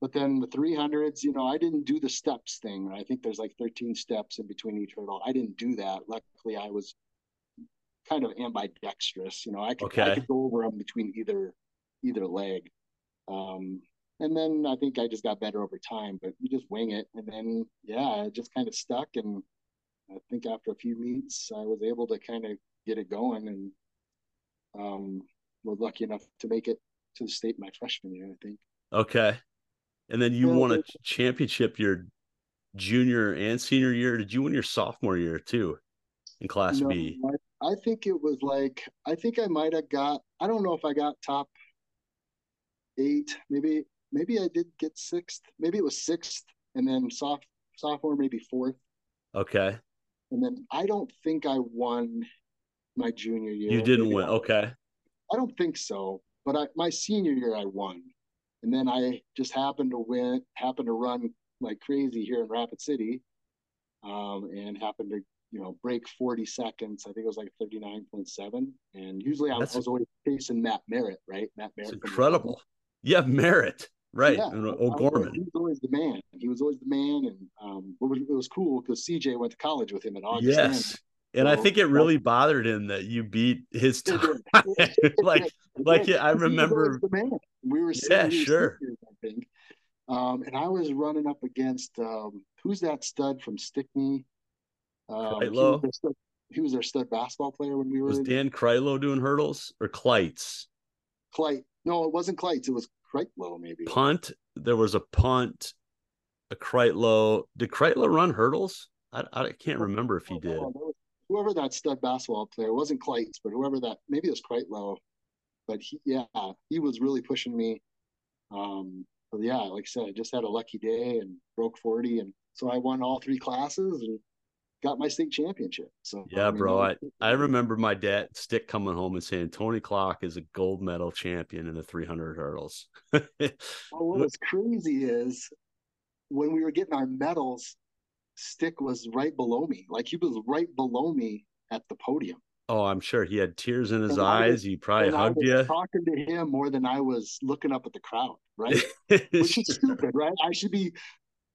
but then the 300s, you know, I didn't do the steps thing. I think there's like 13 steps in between each hurdle. I didn't do that. Luckily, I was kind of ambidextrous. You know, I could okay. I could go over them between either either leg. Um, and then I think I just got better over time, but you just wing it. And then, yeah, it just kind of stuck. And I think after a few meets, I was able to kind of get it going and um, was lucky enough to make it to the state my freshman year, I think. Okay. And then you yeah, won a championship your junior and senior year. Did you win your sophomore year too in class no, B? I, I think it was like, I think I might have got, I don't know if I got top eight, maybe, maybe I did get sixth. Maybe it was sixth and then soft, sophomore, maybe fourth. Okay. And then I don't think I won my junior year. You didn't win. Okay. I don't think so. But I, my senior year, I won. And then I just happened to win, happened to run like crazy here in Rapid City um, and happened to, you know, break 40 seconds. I think it was like 39.7. And usually I, I was always chasing Matt Merritt, right? Matt Merritt. incredible. Yeah, Merritt. Right. Yeah, O'Gorman. He was always the man. He was always the man. And um, it was, it was cool because CJ went to college with him in August. Yes. And so, I think it really bothered him that you beat his time. like, like I remember. the man. We were yeah, sure. I think. Um, and I was running up against um, who's that stud from Stickney? Um, he, was stud, he was our stud basketball player when we were. Was Dan Krylo doing hurdles or Kleitz? Kleit. No, it wasn't Kleitz. It was Kreitlow, maybe. Punt. There was a punt, a Kreitlow. Did Kreitlow run hurdles? I, I can't remember if he did. whoever that stud basketball player wasn't Kleitz, but whoever that maybe it was Kreitlow. But he, yeah, he was really pushing me. Um, but yeah, like I said, I just had a lucky day and broke 40. And so I won all three classes and got my state championship. So yeah, I mean, bro. I, I remember my dad stick coming home and saying Tony Klock is a gold medal champion in the 300 hurdles. well, what was crazy is when we were getting our medals, Stick was right below me. Like he was right below me at the podium. Oh, I'm sure he had tears in his and eyes. Was, he probably hugged you. Talking to him more than I was looking up at the crowd, right? Which is stupid, right? I should be,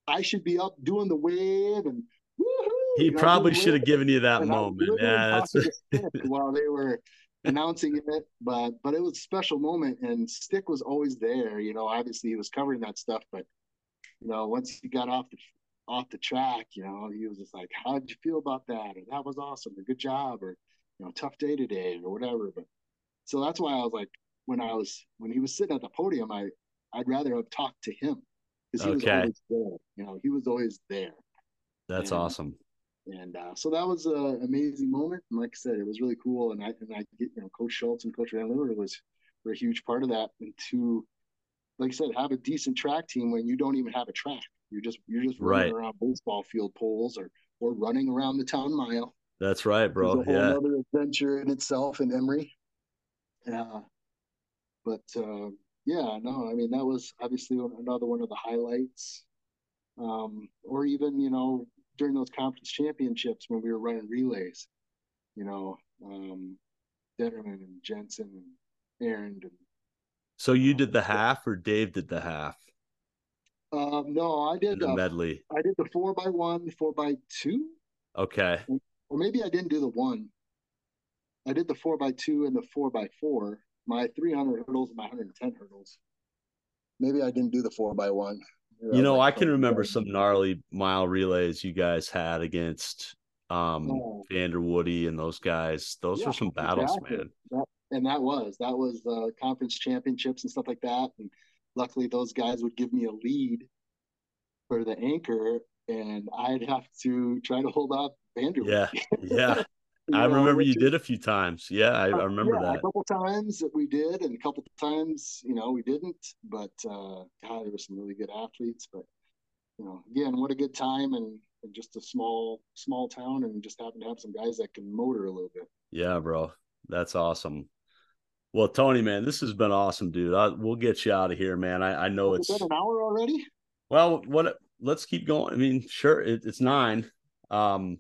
I should be up doing the wave and he probably should have given you that moment. Yeah, that's while they were announcing it, but but it was a special moment, and Stick was always there. You know, obviously he was covering that stuff, but you know, once he got off the off the track, you know, he was just like, "How did you feel about that?" Or "That was awesome," or "Good job," or you know, "Tough day today," or whatever. But so that's why I was like, when I was when he was sitting at the podium, I I'd rather have talked to him because he okay. was always there. You know, he was always there. That's and, awesome and uh, so that was an amazing moment. And like I said, it was really cool. And I and I get you know Coach Schultz and Coach VanLeur was were a huge part of that. And to like I said, have a decent track team when you don't even have a track. You're just you're just running right. around baseball field poles or or running around the town mile. That's right, bro. It's a whole yeah. other adventure in itself in Emery. Yeah. But uh, yeah, no, I mean that was obviously another one of the highlights. Um, or even you know during those conference championships when we were running relays, you know, um, Detterman and Jensen and Aaron. And, so you did the half, or Dave did the half? Um, no, I did the uh, medley. I did the four by one, four by two. Okay. Or maybe I didn't do the one. I did the four by two and the four by four. My 300 hurdles and my 110 hurdles. Maybe I didn't do the four by one. You know, I can remember some gnarly mile relays you guys had against um oh. Vanderwoody and those guys. Those yeah, were some battles, exactly. man. That, and that was that was uh, conference championships and stuff like that. And luckily, those guys would give me a lead for the anchor, and I'd have to try to hold off Vanderwoody. Yeah, yeah. I remember you did a few times. Yeah, I, I remember yeah, that. A couple times that we did, and a couple times, you know, we didn't. But uh, God, there were some really good athletes. But you know, again, what a good time, and, and just a small, small town, and just happen to have some guys that can motor a little bit. Yeah, bro, that's awesome. Well, Tony, man, this has been awesome, dude. I, we'll get you out of here, man. I, I know it's an hour already. Well, what? Let's keep going. I mean, sure, it, it's nine. Um,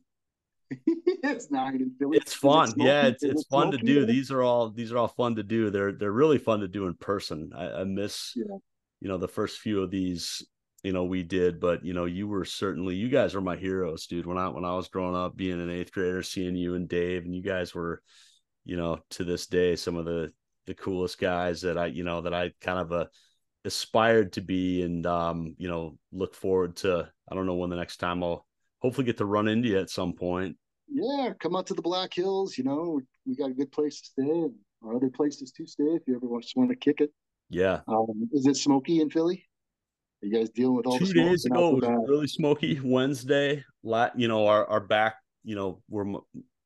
it's not It's fun. yeah, it's it's fun to do. These are all these are all fun to do. They're they're really fun to do in person. I, I miss yeah. you know the first few of these you know we did but you know you were certainly you guys were my heroes dude when i when i was growing up being an eighth grader seeing you and dave and you guys were you know, to this day, some of the the coolest guys that I, you know, that I kind of uh, aspired to be, and um, you know, look forward to. I don't know when the next time I'll hopefully get to run into you at some point. Yeah, come out to the Black Hills. You know, we got a good place to stay, and or other places to stay if you ever just want to kick it. Yeah. Um, is it smoky in Philly? Are you guys dealing with all two days ago? It was really smoky. Wednesday, lat. you know, our our back, you know, we're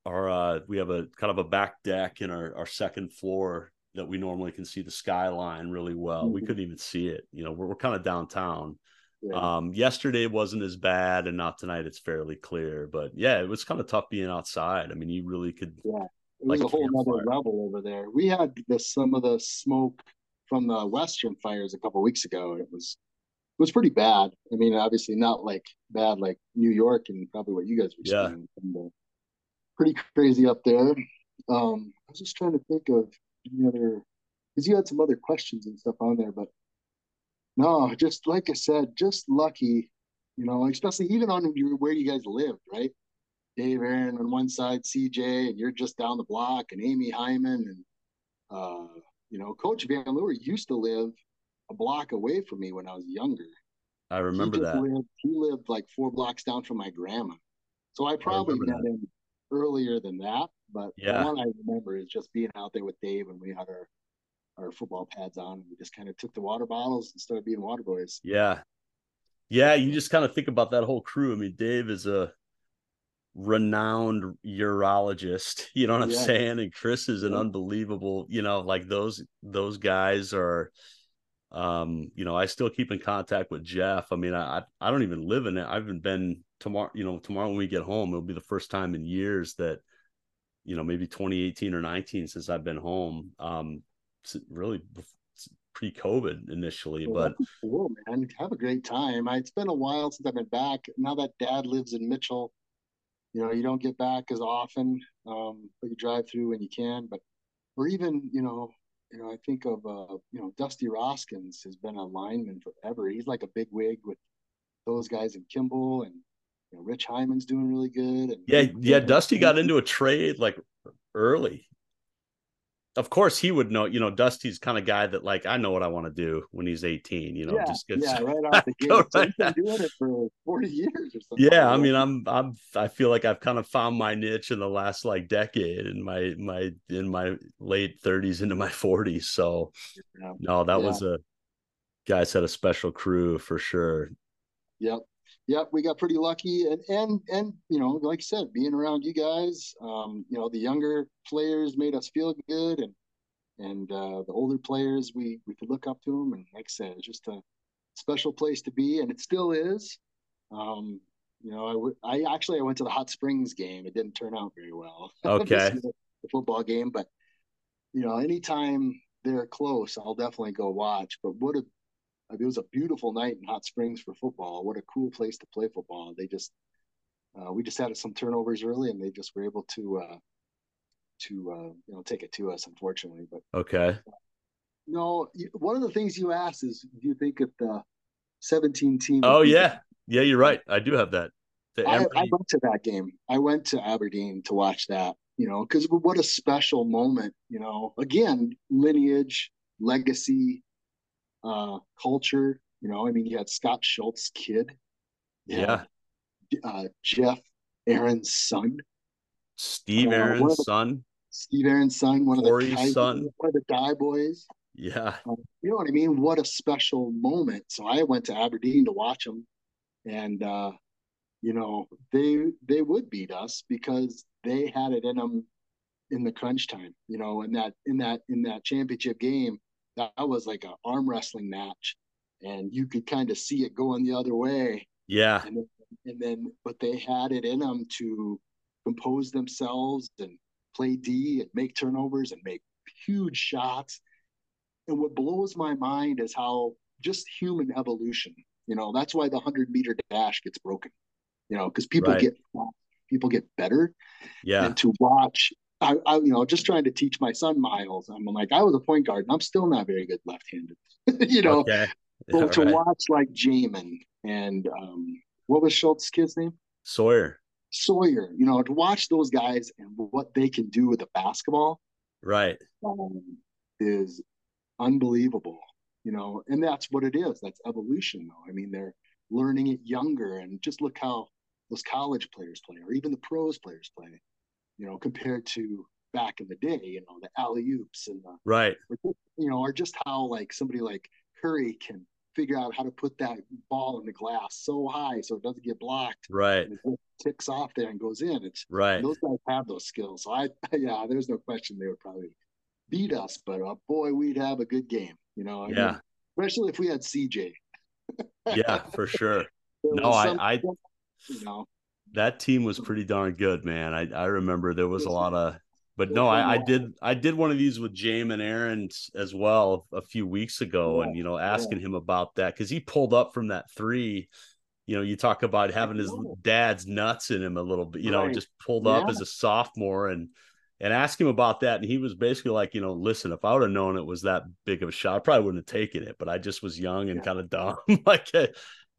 our uh, we have a kind of a back deck in our our second floor that we normally can see the skyline really well. Mm-hmm. We couldn't even see it. You know, we're we're kind of downtown. Yeah. Um, yesterday wasn't as bad, and not tonight. It's fairly clear, but yeah, it was kind of tough being outside. I mean, you really could. Yeah, it was like a whole other level over there. We had the some of the smoke from the western fires a couple weeks ago. It was it was pretty bad. I mean, obviously not like bad like New York and probably what you guys were yeah. seeing. Pretty crazy up there. Um, I was just trying to think of any other because you had some other questions and stuff on there, but no, just like I said, just lucky, you know, especially even on your, where you guys lived, right? Dave Aaron on one side, CJ, and you're just down the block, and Amy Hyman, and uh, you know, Coach VanLeur used to live a block away from me when I was younger. I remember he that. Lived, he lived like four blocks down from my grandma. So I probably I met that. him earlier than that. But yeah. the one I remember is just being out there with Dave and we had our our football pads on and we just kind of took the water bottles and started being water boys. Yeah. Yeah, you just kind of think about that whole crew. I mean, Dave is a renowned urologist, you know what I'm yeah. saying? And Chris is an yeah. unbelievable, you know, like those those guys are um, you know, I still keep in contact with Jeff. I mean, I I don't even live in it. I haven't been tomorrow, you know, tomorrow when we get home, it'll be the first time in years that, you know, maybe 2018 or 19 since I've been home. Um, really pre-COVID initially, well, but cool, man. Have a great time. I, it's been a while since I've been back. Now that Dad lives in Mitchell, you know, you don't get back as often, um, but you drive through when you can. But or even, you know, you know, I think of uh, you know, Dusty Roskins has been a lineman forever. He's like a big wig with those guys in Kimball and you know, Rich Hyman's doing really good. And yeah, yeah, Dusty got into a trade like early of course he would know, you know, Dusty's kind of guy that like I know what I want to do when he's 18, you know, yeah, just gets yeah, right off the gate. right been doing it for 40 years or something. Yeah, I mean, I'm I'm I feel like I've kind of found my niche in the last like decade in my my in my late 30s into my 40s. So yeah. no, that yeah. was a guys had a special crew for sure. Yep. Yep, we got pretty lucky, and and and you know, like I said, being around you guys, um, you know, the younger players made us feel good, and and uh, the older players, we we could look up to them, and like I said, it's just a special place to be, and it still is. Um, you know, I, w- I actually I went to the Hot Springs game. It didn't turn out very well. Okay. the, the football game, but you know, anytime they're close, I'll definitely go watch. But what a it was a beautiful night in Hot Springs for football. What a cool place to play football. They just uh, we just had some turnovers early, and they just were able to uh, to uh, you know take it to us, unfortunately. But okay. No, one of the things you asked is, do you think if the 17 team? Oh yeah, yeah, you're right. I do have that. I, I went to that game. I went to Aberdeen to watch that. You know, because what a special moment. You know, again, lineage, legacy, uh, culture. You know, I mean, you had Scott Schultz, kid. Yeah. Uh, Jeff Aaron's son. Steve uh, Aaron's the, son. Steve Aaron's son. One Corey's of the son. One of the die boys. Yeah. Uh, you know what I mean? What a special moment. So I went to Aberdeen to watch them, and uh, you know they they would beat us because they had it in them in the crunch time. You know, in that in that in that championship game, that was like an arm wrestling match and you could kind of see it going the other way. Yeah. And then, and then but they had it in them to compose themselves and play d and make turnovers and make huge shots. And what blows my mind is how just human evolution you know that's why the 100 meter dash gets broken you know because people right. get people get better. Yeah. And to watch I, I, you know, just trying to teach my son Miles. I'm like, I was a point guard, and I'm still not very good left-handed. you know, okay. but to right. watch like Jamin and um, what was Schultz's kid's name? Sawyer. Sawyer. You know, to watch those guys and what they can do with the basketball. right, um, is unbelievable. You know, and that's what it is. That's evolution, though. I mean, they're learning it younger, and just look how those college players play, or even the pros players play. You know, compared to back in the day, you know, the alley oops and the right, you know, or just how like somebody like Curry can figure out how to put that ball in the glass so high so it doesn't get blocked. Right. it ticks off there and goes in. It's right. Those guys have those skills. So I, yeah, there's no question they would probably beat us, but uh, boy, we'd have a good game. You know. I yeah. Mean, especially if we had CJ. yeah, for sure. no, I, I, you know, that team was pretty darn good, man. I, I remember there was a lot of but no, I, I, did I did one of these with Jame and Aaron as well a few weeks ago, yeah, and you know asking yeah. him about that because he pulled up from that three. You know, you talk about having his dad's nuts in him a little bit. You right. know, just pulled yeah. up as a sophomore and and ask him about that, and he was basically like, you know, listen, if I would have known it was that big of a shot, I probably wouldn't have taken it, but I just was young and kind of dumb. like, eh,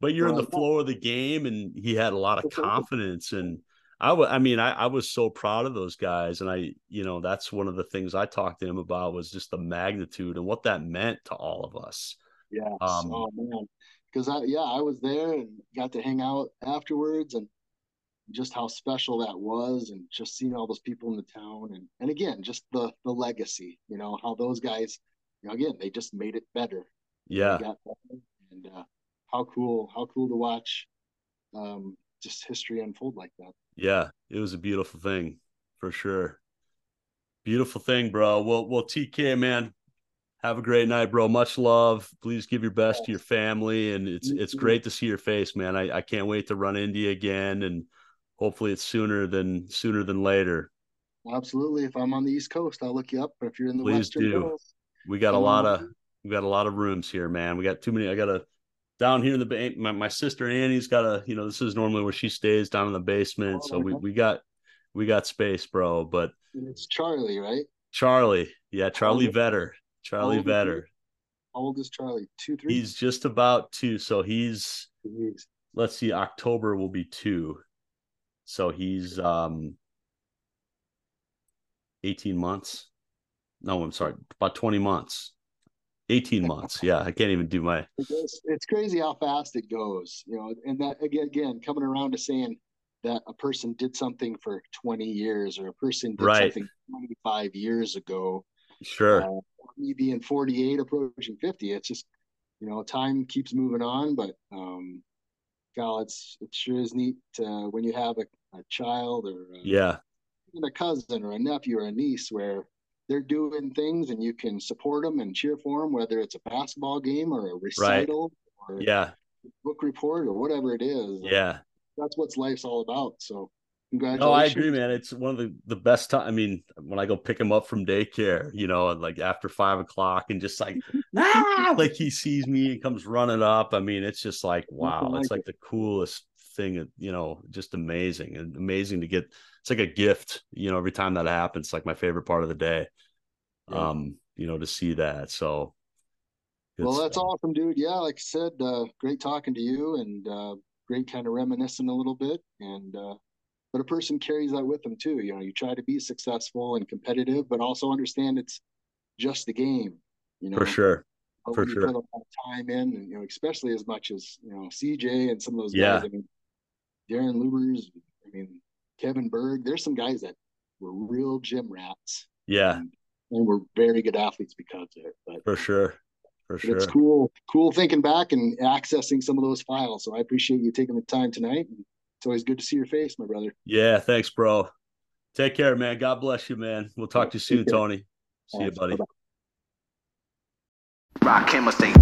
but you're in the flow of the game, and he had a lot of confidence and I, w- I mean, I, I was so proud of those guys. And I, you know, that's one of the things I talked to him about was just the magnitude and what that meant to all of us. Yeah. Um, oh, man. Because I, yeah, I was there and got to hang out afterwards and just how special that was and just seeing all those people in the town. And, and again, just the, the legacy, you know, how those guys, you know, again, they just made it better. Yeah. And uh, how cool, how cool to watch um, just history unfold like that. Yeah, it was a beautiful thing for sure. Beautiful thing, bro. Well, well, TK, man, have a great night, bro. Much love. Please give your best yes. to your family, and it's it's great to see your face, man. I, I can't wait to run into you again, and hopefully it's sooner than sooner than later. Absolutely. If I'm on the East Coast, I'll look you up. But if you're in the Please Western do. Coast, we got a lot of we got a lot of rooms here, man. We got too many. I got to down here in the bank. My, my sister Annie's got a, you know, this is normally where she stays down in the basement. Oh, so we, we got, we got space, bro. But it's Charlie, right? Charlie. Yeah. Charlie Vetter. Charlie how Vetter. How old is Charlie? Two, three? He's just about two. So he's, Jeez. let's see, October will be two. So he's, um, 18 months. No, I'm sorry, about 20 months. 18 months. Yeah, I can't even do my. It's, it's crazy how fast it goes, you know. And that again, again, coming around to saying that a person did something for 20 years or a person did right. something 25 years ago. Sure. Uh, me being 48, approaching 50, it's just you know, time keeps moving on. But um, God, it's it sure is neat uh, when you have a, a child or a, yeah, and a cousin or a nephew or a niece where they're doing things and you can support them and cheer for them, whether it's a basketball game or a recital right. or yeah, book report or whatever it is. Yeah. That's what life's all about. So congratulations. No, I agree, man. It's one of the, the best time. I mean, when I go pick him up from daycare, you know, like after five o'clock and just like, ah, like he sees me and comes running up. I mean, it's just like, wow, it's like the coolest thing, you know, just amazing and amazing to get it's like a gift, you know, every time that happens, like my favorite part of the day. Yeah. Um, you know, to see that. So well, that's awesome, dude. Yeah, like I said, uh, great talking to you and uh, great kind of reminiscing a little bit. And uh, but a person carries that with them too. You know, you try to be successful and competitive, but also understand it's just the game. You know, for sure. For sure. Put a lot of time in, and you know, especially as much as you know, CJ and some of those yeah. guys. I mean, Darren Lubers. I mean, Kevin Berg. There's some guys that were real gym rats. Yeah. And, and were very good athletes because of it. But for sure. For sure. It's cool, cool thinking back and accessing some of those files. So I appreciate you taking the time tonight. It's always good to see your face, my brother. Yeah, thanks, bro. Take care, man. God bless you, man. We'll talk to you soon, Tony. See Thanks. you, buddy. Bye-bye. Rock State.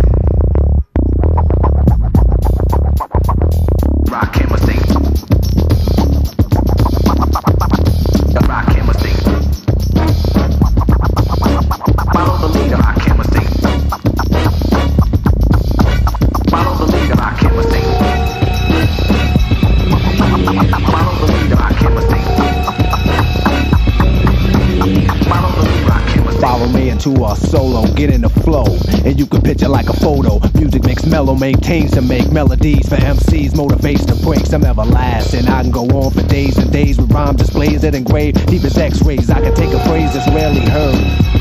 Into a solo, get in the flow, and you can picture like a photo. Music makes mellow, maintains to make melodies for MCs, motivates to break some everlasting. I can go on for days and days with rhyme displays that engrave deep as X-rays. I can take a phrase that's rarely heard,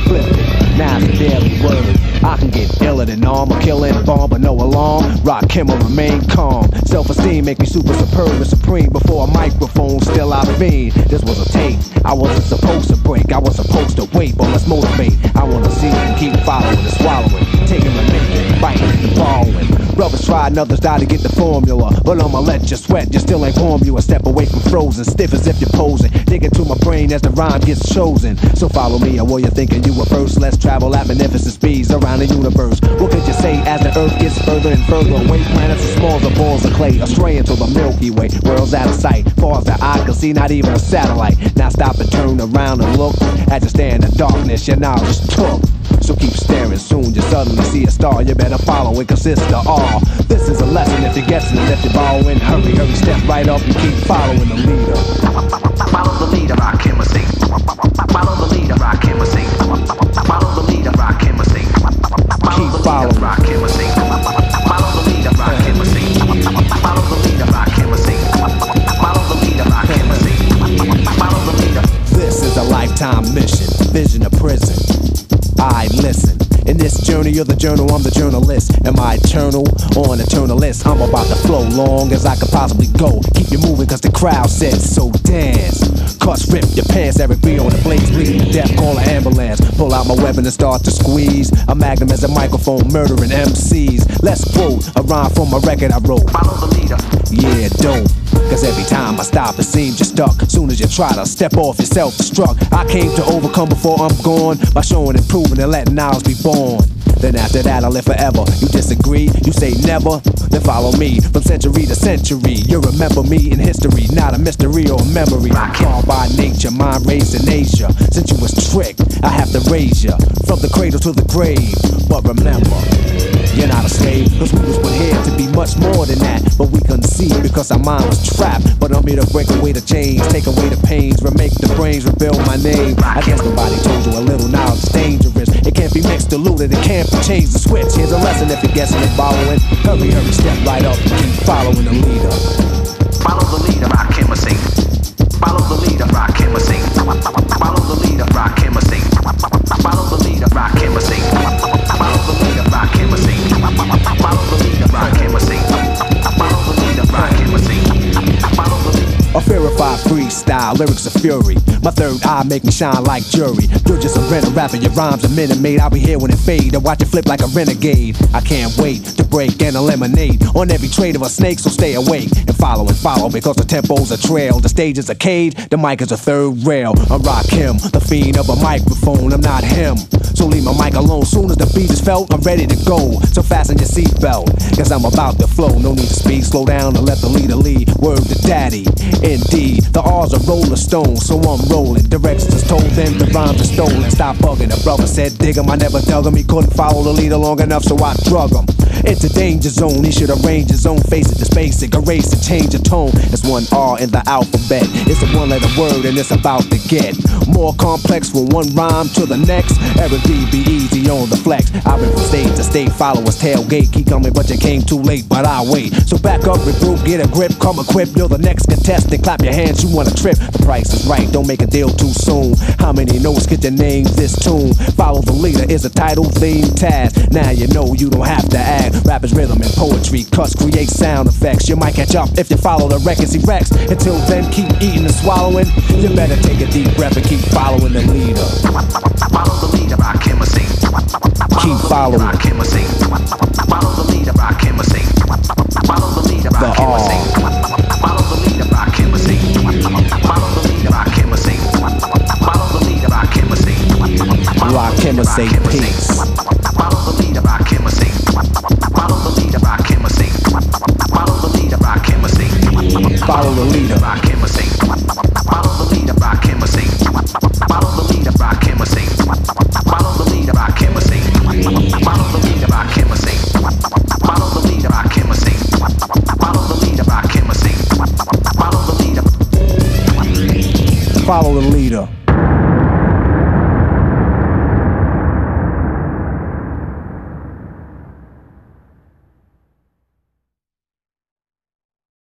flip it, now it's a daily word. I can get iller than armor, killing a bomb, but no alarm. Rock him or remain calm. Self-esteem make me super superb and supreme. Before a microphone, still I fiend. This was a tape. I wasn't supposed to break. I was supposed to wait, but let's motivate. I wanna see keep following and swallowing, taking the making, biting and. Brothers try and others die to get the formula. But I'ma let you sweat, you still ain't warm. You a step away from frozen, stiff as if you're posing. Dig into my brain as the rhyme gets chosen. So follow me, or what you thinking you were first. Let's travel at magnificent speeds around the universe. What could you say as the earth gets further and further away? Planets as small as balls of clay, astray into the Milky Way. World's out of sight, far as the eye can see, not even a satellite. Now stop and turn around and look. As you stand in darkness, your knowledge took. Keep staring, soon you suddenly see a star. You better follow, it consists of all. This is a lesson if you're guessing, and if you're borrowing, hurry, hurry, step right up and keep following the leader. Follow the leader, rock him a sing. Follow the leader, rock him a sing. Follow the leader, rock him a sing. Keep following. rock him a sing. Follow the leader, rock him a sing. Follow the leader, rock him a sing. Follow the leader, rock him a. Follow the leader. This is a lifetime mission, vision of prison. Listen. In this journey of the journal, I'm the journalist. Am I eternal or an eternalist? I'm about to flow long as I could possibly go. Keep you moving cause the crowd says so dance. Cuss rip your pants, Eric B on the blades, bleeding to death, call an ambulance. Pull out my weapon and start to squeeze. A magnum as a microphone, murdering MCs. Let's quote a rhyme from a record I wrote. Follow the leader. Yeah, dope. Cause every time I stop, it seems you're stuck. Soon as you try to step off, you're self destruct. I came to overcome before I'm gone by showing and proving and letting ours be born. Then after that, I live forever. You disagree? You say never? Then follow me from century to century. You remember me in history, not a mystery or a memory. Called by nature, mind raised in Asia. Since you was tricked, I have to raise you from the cradle to the grave. But remember, you're not a slave, cause we was put here to be much more than that. But we couldn't see because our mind was trapped. But I'm here to break away the chains, take away the pains, remake the brains, rebuild my name. I guess nobody told you a little knowledge is dangerous. It can't be mixed, diluted, it can't be changed. The switch, here's a lesson if you're guessing and following. Hurry, hurry, step right up keep following the leader. Follow the leader, rock him a sing. Follow the leader, rock him a sing. Follow the leader, rock him a sing. Follow the leader, rock him a sing. Follow the leader, rock him a sing. Follow the leader, A verified freestyle, lyrics of fury. My third eye make me shine like jury. You're just a rental rapper, your rhymes a minute made. I'll be here when it fade and watch it flip like a renegade. I can't wait to break and eliminate on every trade of a snake, so stay awake and follow and follow because the tempo's a trail. The stage is a cage, the mic is a third rail. I rock him, the fiend of a microphone, I'm not him. So leave my mic alone. Soon as the beat is felt, I'm ready to go. So fasten your seatbelt, cause I'm about to flow. No need to speed, slow down and let the leader lead. Word to daddy. Indeed, the R's are roller stones, so I'm rolling. Directions told them the rhymes are stolen. Stop bugging. The brother said, dig 'em. I never dug him. He couldn't follow the leader long enough, so I drug 'em. It's a danger zone. He should arrange his own face it. Just basic, erase and change the tone. It's one R in the alphabet. It's a one letter word and it's about to get more complex from one rhyme to the next. Every D be easy on the flex. I've been from state to state, followers tailgate. Keep coming, but you came too late, but I wait. So back up, regroup, get a grip, come equipped. You're the next contestant. Clap your hands, you want a trip. The price is right, don't make a deal too soon. How many notes get your name this tune? Follow the leader is a title theme task. Now you know you don't have to act. Rap is rhythm and poetry. Cuss create sound effects. You might catch up if you follow the records he wrecks. Until then, keep eating and swallowing. You better take a deep breath and keep following the leader. Follow the leader, him a sing. Keep following. Rock him a sing. Follow the leader, rock say peace. Follow the leader, him a. Follow the leader, him a. Follow the leader, rock him a. Follow the leader. rock him a Follow the leader.